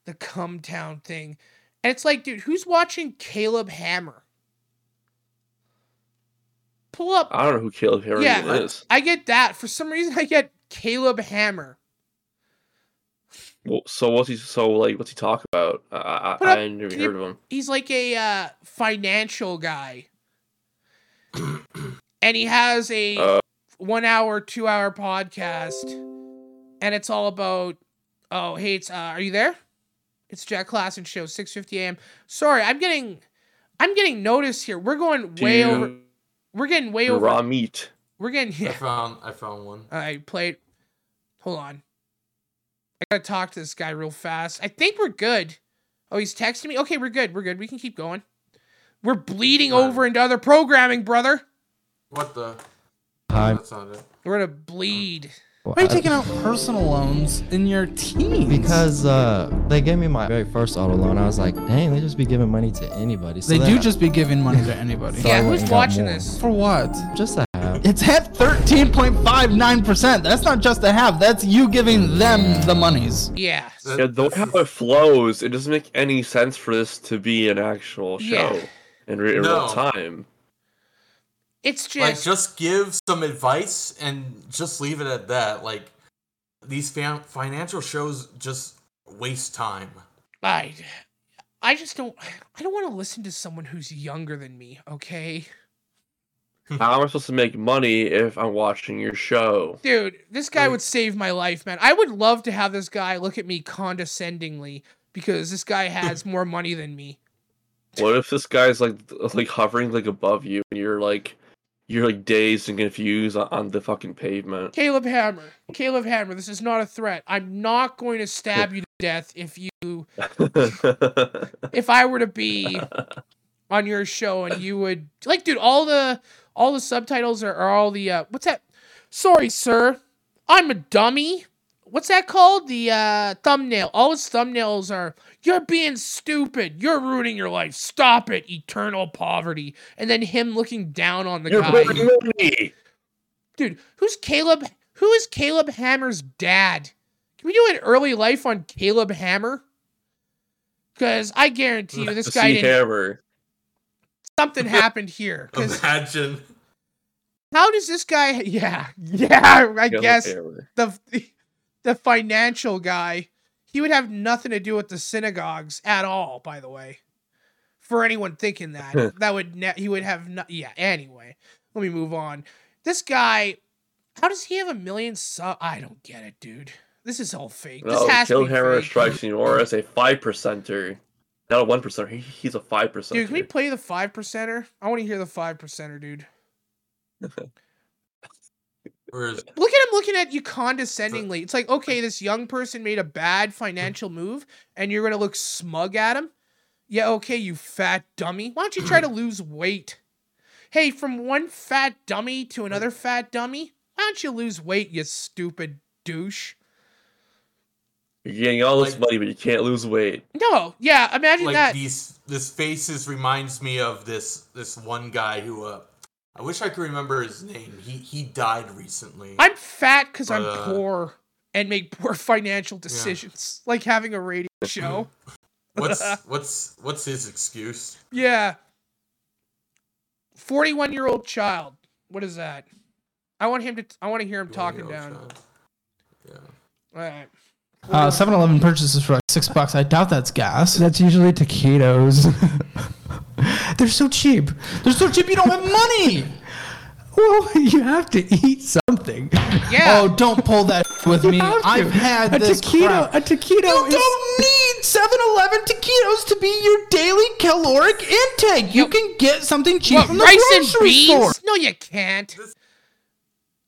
the Cum Town thing. And it's like, dude, who's watching Caleb Hammer? Pull up. I don't know who Caleb Harrington yeah, is. I get that. For some reason, I get Caleb Hammer. Well, so what's he? So like, what's he talk about? I I, up- I never heard of him. He's like a uh, financial guy, and he has a Uh. One hour, two hour podcast, and it's all about. Oh, hey, it's uh, are you there? It's Jack Klassen show, six fifty a.m. Sorry, I'm getting, I'm getting notice here. We're going Do way you- over. We're getting way over. raw meat. We're getting. I found I found one. I played. Hold on. I gotta talk to this guy real fast. I think we're good. Oh, he's texting me. Okay, we're good. We're good. We can keep going. We're bleeding over into other programming, brother. What the? Hi. That's not it. We're gonna bleed. Why Why are you taking out personal loans in your teens? Because uh, they gave me my very first auto loan. I was like, dang, they just be giving money to anybody. So they then do I- just be giving money to anybody. So I went and got more. For what? Just a half. It's at 13.59%. That's not just a half. That's you giving them the monies. Yeah. Yeah, the way how it flows, it doesn't make any sense for this to be an actual show Yeah. in, re- in No. real time. It's just like just give some advice and just leave it at that. Like these fam- financial shows just waste time. I, I just don't. I don't want to listen to someone who's younger than me. Okay, How am I supposed to make money if I'm watching your show? dude, this guy would save my life, man. I would love to have this guy look at me condescendingly because this guy has more money than me. What if this guy's like like hovering like above you and you're like you're like dazed and confused on, the fucking pavement? Caleb Hammer. Caleb Hammer, this is not a threat. I'm not going to stab you to death if you if I were to be on your show and you would like dude, all the all the subtitles are, are all the uh what's that? Sorry, sir. I'm a dummy. What's that called? The uh thumbnail. All his thumbnails are you're being stupid. You're ruining your life. Stop it. Eternal poverty. And then him looking down on the You're guy. burning money. Dude, who's Caleb? Who is Caleb Hammer's dad? Can we do an early life on Caleb Hammer? Because I guarantee you, this guy didn't. Hammer. Something happened here. 'cause Imagine. how does this guy? Yeah, yeah. I Caleb guess Hammer. the the financial guy. He would have nothing to do with the synagogues at all. By the way, for anyone thinking that, that would ne- he would have no. Yeah. Anyway, let me move on. This guy, how does he have a million sub? I don't get it, dude. This is all fake. This No, has to be Hammer fake. strikes more as a five percenter, not a one percenter. He, he's a five percenter. Dude, can we play the five percenter? I want to hear the five percenter, dude. Whereas Look at him looking at you condescendingly. It's like, okay, this young person made a bad financial move, and you're gonna look smug at him. Yeah, okay, you fat dummy. Why don't you try to lose weight? Hey, from one fat dummy to another fat dummy, why don't you lose weight, you stupid douche? You're getting all this money, but you can't lose weight. No, yeah, imagine like that. these this faces reminds me of this this one guy who uh I wish I could remember his name. He he died recently. I'm fat because I'm uh, poor and make poor financial decisions, like having a radio show. What's what's what's his excuse? Yeah. 41 year old child. What is that? I want him to, I want to hear him talking down. Yeah. All right. Uh, 7-Eleven purchases for like six bucks. I doubt that's gas. That's usually taquitos. They're so cheap. They're so cheap. You don't have money. well, you have to eat something. Yeah. Oh, don't pull that with You me. I've had a this taquito. crap. A taquito You is. don't need 7-Eleven taquitos to be your daily caloric intake. You can get something cheap What, from the rice and grocery beans? store. No, you can't.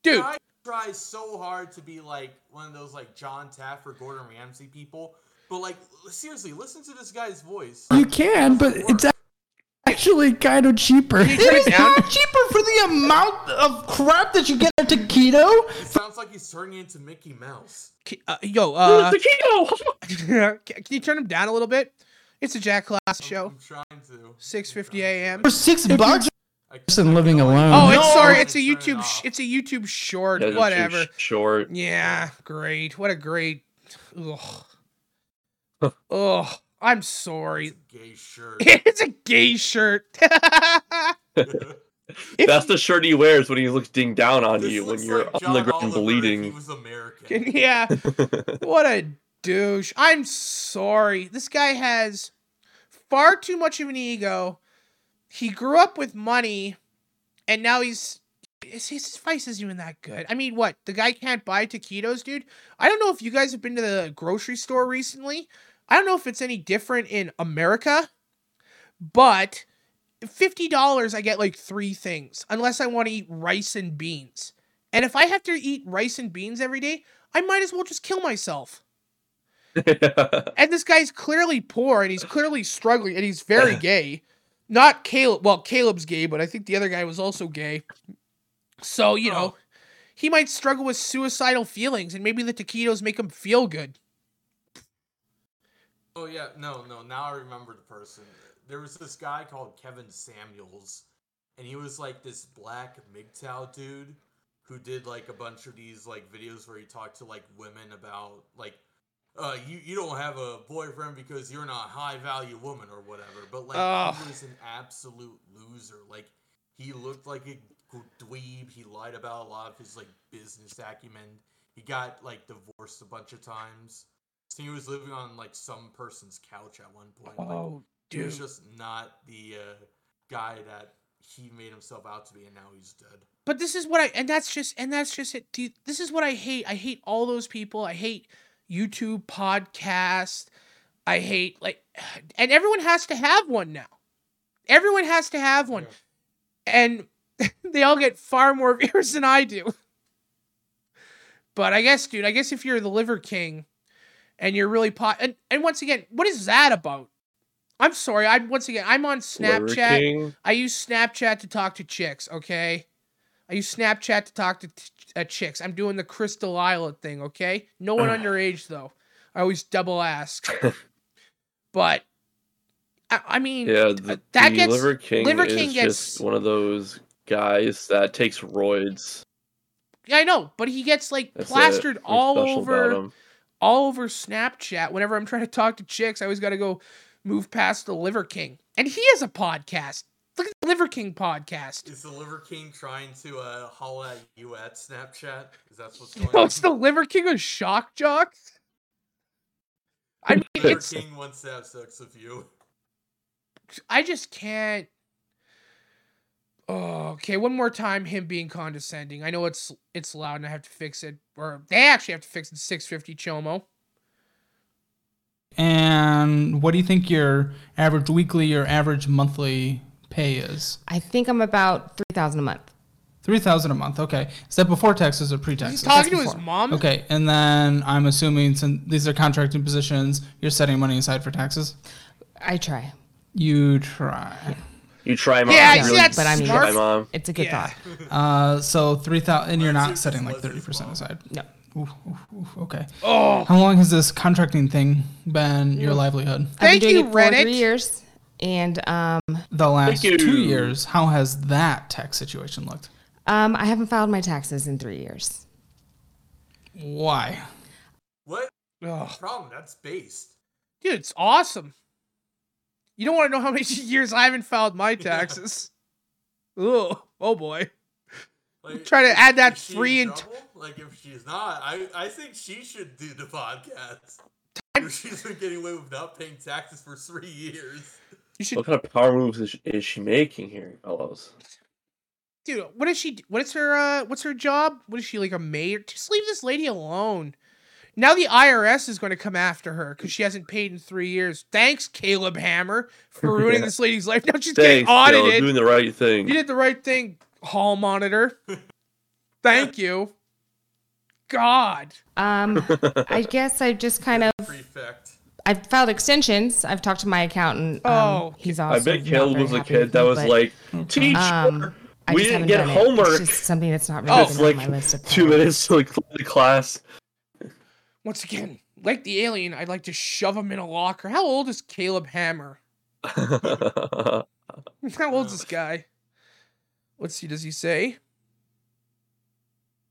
Dude. I try so hard to be like one of those like John Taff or Gordon Ramsay people, but like seriously, listen to this guy's voice. You can, but it's actually kind of cheaper. Can you turn It is not cheaper for the amount of crap that you get at a taquito. It sounds like he's turning into Mickey Mouse. Uh, yo, uh, taquito. can you turn him down a little bit? It's a Jack Class show. I'm trying to. 6:50 a.m. For six bucks? Person living alone. Oh, it's No. sorry. It's a Turn it YouTube. sh- It's a YouTube short. Yeah, whatever. short. Yeah, great. What a great. Ugh. Ugh. I'm sorry. Gay shirt. it's a gay shirt. That's the shirt he wears when he looks ding down on you when you're like on John the ground Oliver bleeding. He was American. yeah. What a douche. I'm sorry. This guy has far too much of an ego. He grew up with money and now he's his, his face isn't even that good. I mean, what? The guy can't buy taquitos, dude? I don't know if you guys have been to the grocery store recently. I don't know if it's any different in America, but $50 I get like 3 things unless I want to eat rice and beans. And if I have to eat rice and beans every day, I might as well just kill myself. and this guy's clearly poor and he's clearly struggling and he's very gay. Not Caleb. Well, Caleb's gay, but I think the other guy was also gay. So, you oh. know, he might struggle with suicidal feelings and maybe the taquitos make him feel good. Oh yeah, no, no. Now I remember the person. There was this guy called Kevin Samuels, and he was like this black MGTOW dude who did like a bunch of these like videos where he talked to like women about like, uh, you you don't have a boyfriend because you're not a high value woman or whatever. But like Ugh. he was an absolute loser. Like he looked like a dweeb. He lied about a lot of his like business acumen. He got like divorced a bunch of times. He was living on like some person's couch at one point. Like, Oh, he was just not the uh, guy that he made himself out to be, and now he's dead. But this is what I and that's just and that's just it. dude, This is what I hate. I hate all those people. I hate YouTube podcast. I hate like and everyone has to have one now. Everyone has to have one. And they all get far more viewers than I do. But I guess, dude, I guess if you're the liver king and you're really pot and, and once again, what is that about? I'm sorry. I once again, I'm on Snapchat. I use Snapchat to talk to chicks. Okay, I use Snapchat to talk to t- uh, chicks. I'm doing the Crystal Isla thing. Okay, no one underage though. I always double ask. but I, I mean, Yeah, the, that the gets Liver King Liver is King gets just one of those guys that takes roids. Yeah, I know, but he gets like That's plastered all over? All over Snapchat. Whenever I'm trying to talk to chicks, I always got to go move past the Liver King. And he has a podcast. Look at the Liver King podcast. Is the Liver King trying to uh, holla at you at Snapchat? Is that what's going No, on? it's the Liver King of shock jocks. I mean, Liver it's King wants to have sex with you. I just can't. Oh, okay. One more time, him being condescending. I know it's it's loud and I have to fix it, or they actually have to fix it. Six fifty Chomo. And what do you think your average weekly or average monthly pay is? I think I'm about three thousand a month. Three thousand a month. Okay, is that before taxes or pre-taxes? talking to his mom? Okay, and then I'm assuming since these are contracting positions, you're setting money aside for taxes. I try. You try. You try, mom. Yeah, You really that's but I mean, try, it's, mom. it's a good Yeah. thought. Uh, so three thousand, and you're not setting like thirty percent aside. No. Oof, oof, oof, okay. Oh. How long has this contracting thing been your livelihood? I've been Thank doing you, it for Reddit. three years, and um, The last you. two years, how has that tax situation looked? um, I haven't filed my taxes in three years. Why? What Ugh. problem? That's based. Dude, it's awesome. You don't want to know how many years I haven't filed my taxes. Ugh. Oh boy. Like, Try to add that she three and trouble? like if she's not, I I think she should do the podcast. If she's been getting away with not paying taxes for three years. you should What kind of power moves is, is she making here, fellows? dude, what is she what is her uh what's her job? What is she like a mayor? Just leave this lady alone. Now the IRS is going to come after her because she hasn't paid in three years. Thanks, Caleb Hammer, for ruining Yeah. this lady's life. Now she's getting Thanks, Caleb, audited. doing the right thing. You did the right thing, hall monitor. Thank you. God. Um, I guess I just kind of Prefect. I've filed extensions. I've talked to my accountant. Um, Oh, he's also. I bet not Caleb very was a kid that me, was but, like, teacher, um, we didn't get done it. homework. It's just something that's not really Oh, been it's like on my list of two minutes to like the class. Once again, like the alien, I'd like to shove him in a locker. How old is Caleb Hammer? How old's this guy? Let's see. Does he say?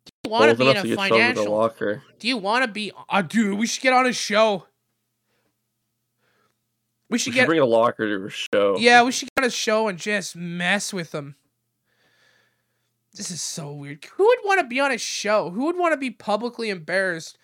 Do you want to Old be in a to get shoved in the financial? locker. Do you want to be? Uh, dude, we should get on his show. We should We get bring a locker to a show. Yeah, we should get on a show and just mess with them. This is so weird. Who would want to be on a show? Who would want to be publicly embarrassed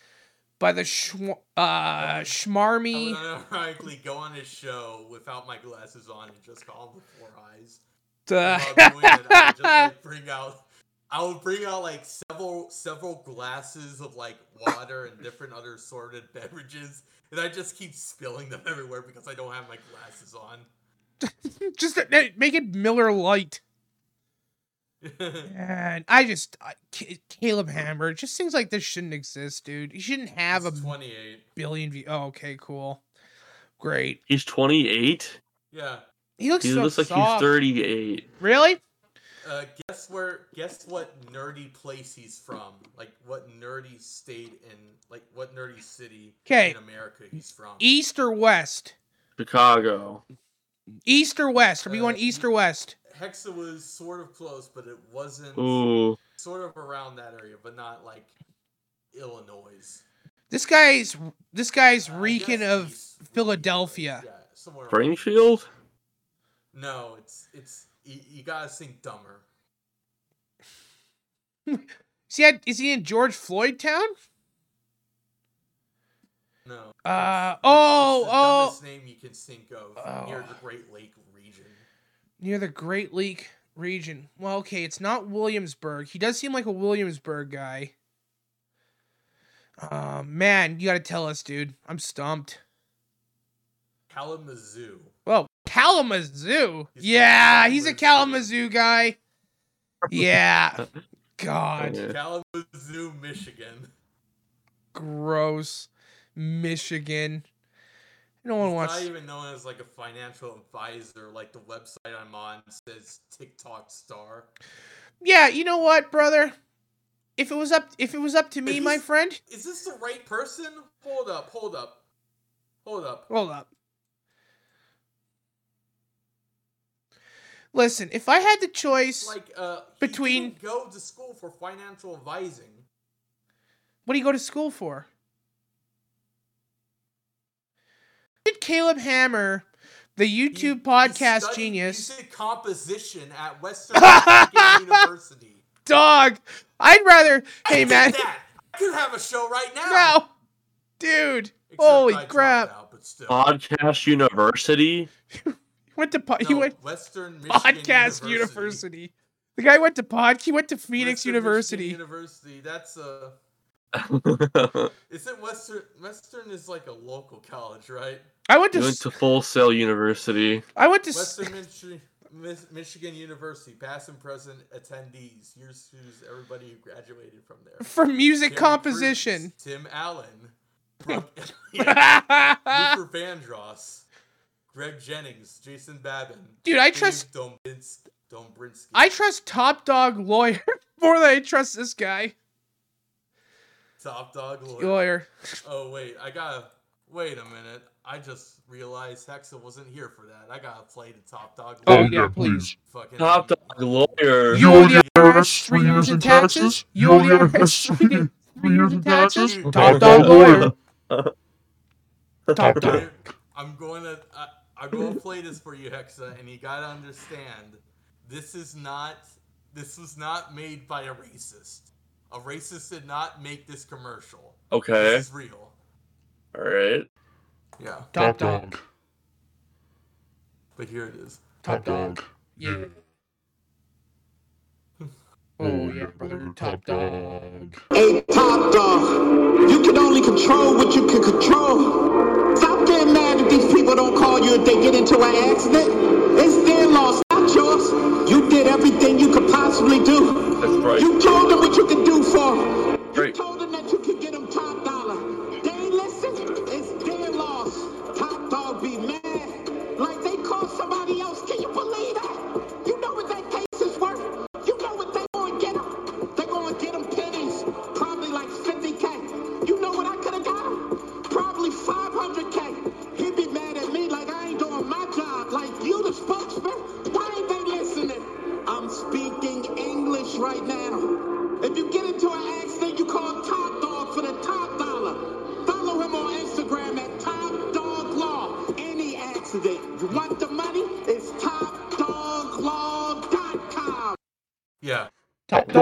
by the schwa- uh, schmarmy? I would unironically go on his show without my glasses on and just call him the Four Eyes. Duh. It, I would just like bring out. I would bring out like several several glasses of like water and different other sorted beverages, and I just keep spilling them everywhere because I don't have my glasses on. just make it Miller Lite. And I just I, Caleb Hammer it just seems like this shouldn't exist, dude. He shouldn't have He's a 28. billion views. Oh, okay, cool, great. He's 28. Yeah. He looks He so looks like soft. he's 38. Really? Uh, guess where? Guess what nerdy place he's from? Like what nerdy state in? Like what nerdy city 'Kay. in America he's from? East or west? Chicago. East or west? Are we Uh, going east or west? Hexa was sort of close, but it wasn't. Ooh. Sort of around that area, but not like Illinois. This guy's this guy's reeking of Philadelphia. Somewhere. Springfield? No, it's it's you, you gotta think dumber. Is he, at, is he in George Floyd Town? No. Uh it's oh the oh dumbest name you can think of near the Great Lake region. near the Great Lake region. Well, okay, it's not Williamsburg. He does seem like a Williamsburg guy. Uh, man, you gotta tell us, dude. I'm stumped. Kalamazoo. Well, Kalamazoo. Yeah, he's a Kalamazoo guy. Yeah. God. Kalamazoo, Michigan. Gross. Michigan. No one He's wants. not even known as like a financial advisor, like the website I'm on says TikTok star. Yeah, you know what, brother? If it was up, if it was up to me, Is my this- friend. Is this the right person? Hold up, hold up, hold up. Hold up. Listen, if I had the choice, Like, uh, Between- go to school for financial advising. what do you go to school for? Did Caleb Hammer, the YouTube podcast Studied genius, music composition at Western University. dog? I'd rather. I Hey man, that. I could have a show right now. no, dude. Holy crap! out. Podcast University. He went to po- he No, went Western Michigan podcast University. university. The guy went to pod. He went to Phoenix Western University. Michigan University. That's uh Isn't Western Western is like a local college, right? I went to. You went to Full Sail University. I went to. Western Michi- Michigan University, past and present attendees. Here's who's everybody who graduated from there. For music Terry composition. Crews, Tim Allen, Brooke Elliott, Luther Vandross, Greg Jennings, Jason Babin. Dude, I Dave trust- Dombins- Dombrinsky. I trust Top Dog lawyer more than I trust this guy. Top dog lawyer. Lawyer. Oh wait, I gotta wait a minute. I just realized Hexa wasn't here for that. I gotta play the top dog. Oh, lawyer. yeah, please. Fucking Top dog lawyer. You owe the IRS three years in taxes? You owe the IRS three years- in taxes? Top dog lawyer. Top dog. I'm- I'm going to I, I'm going to play this for you, Hexa, and you gotta understand, this is not this was not made by a racist. A racist did not make this commercial. Okay. This is real. All right. Yeah. Top dog. But here it is. Top dog. Yeah. Mm. Oh yeah, brother. Top dog. Hey, top dog, you can only control what you can control. Stop getting mad if these people don't call you if they get into an accident. It's their loss, not yours. You did everything you could possibly do. That's right. You told them what you could do for them. Right. You told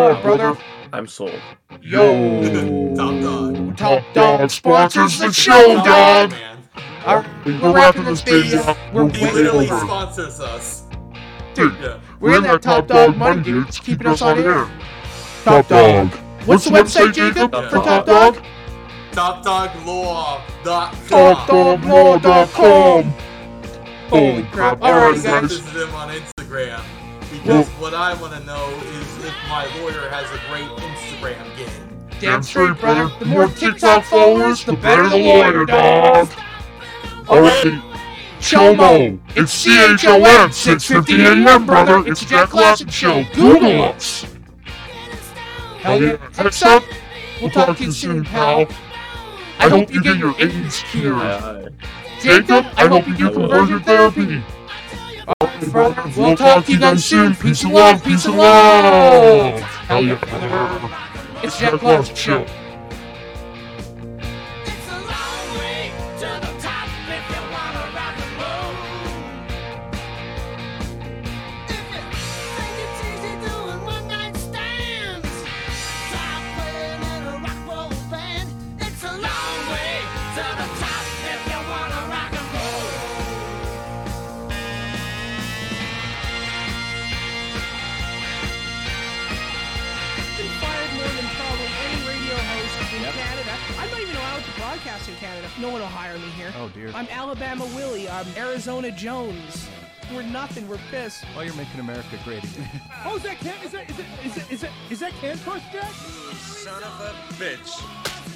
Top brother. I'm sold. Yo. Top dog. Top dog sponsors the show, dog. Alright, we're wrapping this video. We're He literally over. sponsors us. Dude, Yeah. we're in that top dog money, dude. It's keeping us on air. Top dog. What's the website, Jacob, for top dog? TopDogLaw.com. TopDogLaw.com. Holy crap. Alright, guys. This is him on Instagram. Because what I want to know is if my lawyer has a great Instagram game. Damn straight, brother. The more TikTok followers, the better the lawyer, dog. Alright. Chomo. It's C-H-O-M. 6.50 a.m., brother. It's a Jack Klassen Show. Google us. Hell yeah. Next up, we'll talk to you soon, pal. I hope you get your AIDS cured. Jacob, I hope you do conversion therapy. Brother. We'll talk to you guys soon. Peace and love. Peace and love. Hell yeah, brother. It's Jack Klassen Show. Oh, dear. I'm Alabama Willie. I'm Arizona Jones. We're nothing. We're pissed. Oh, you're making America great again. Oh, is that can? Is that is it is it is it is that can crush Jack? Son of a bitch.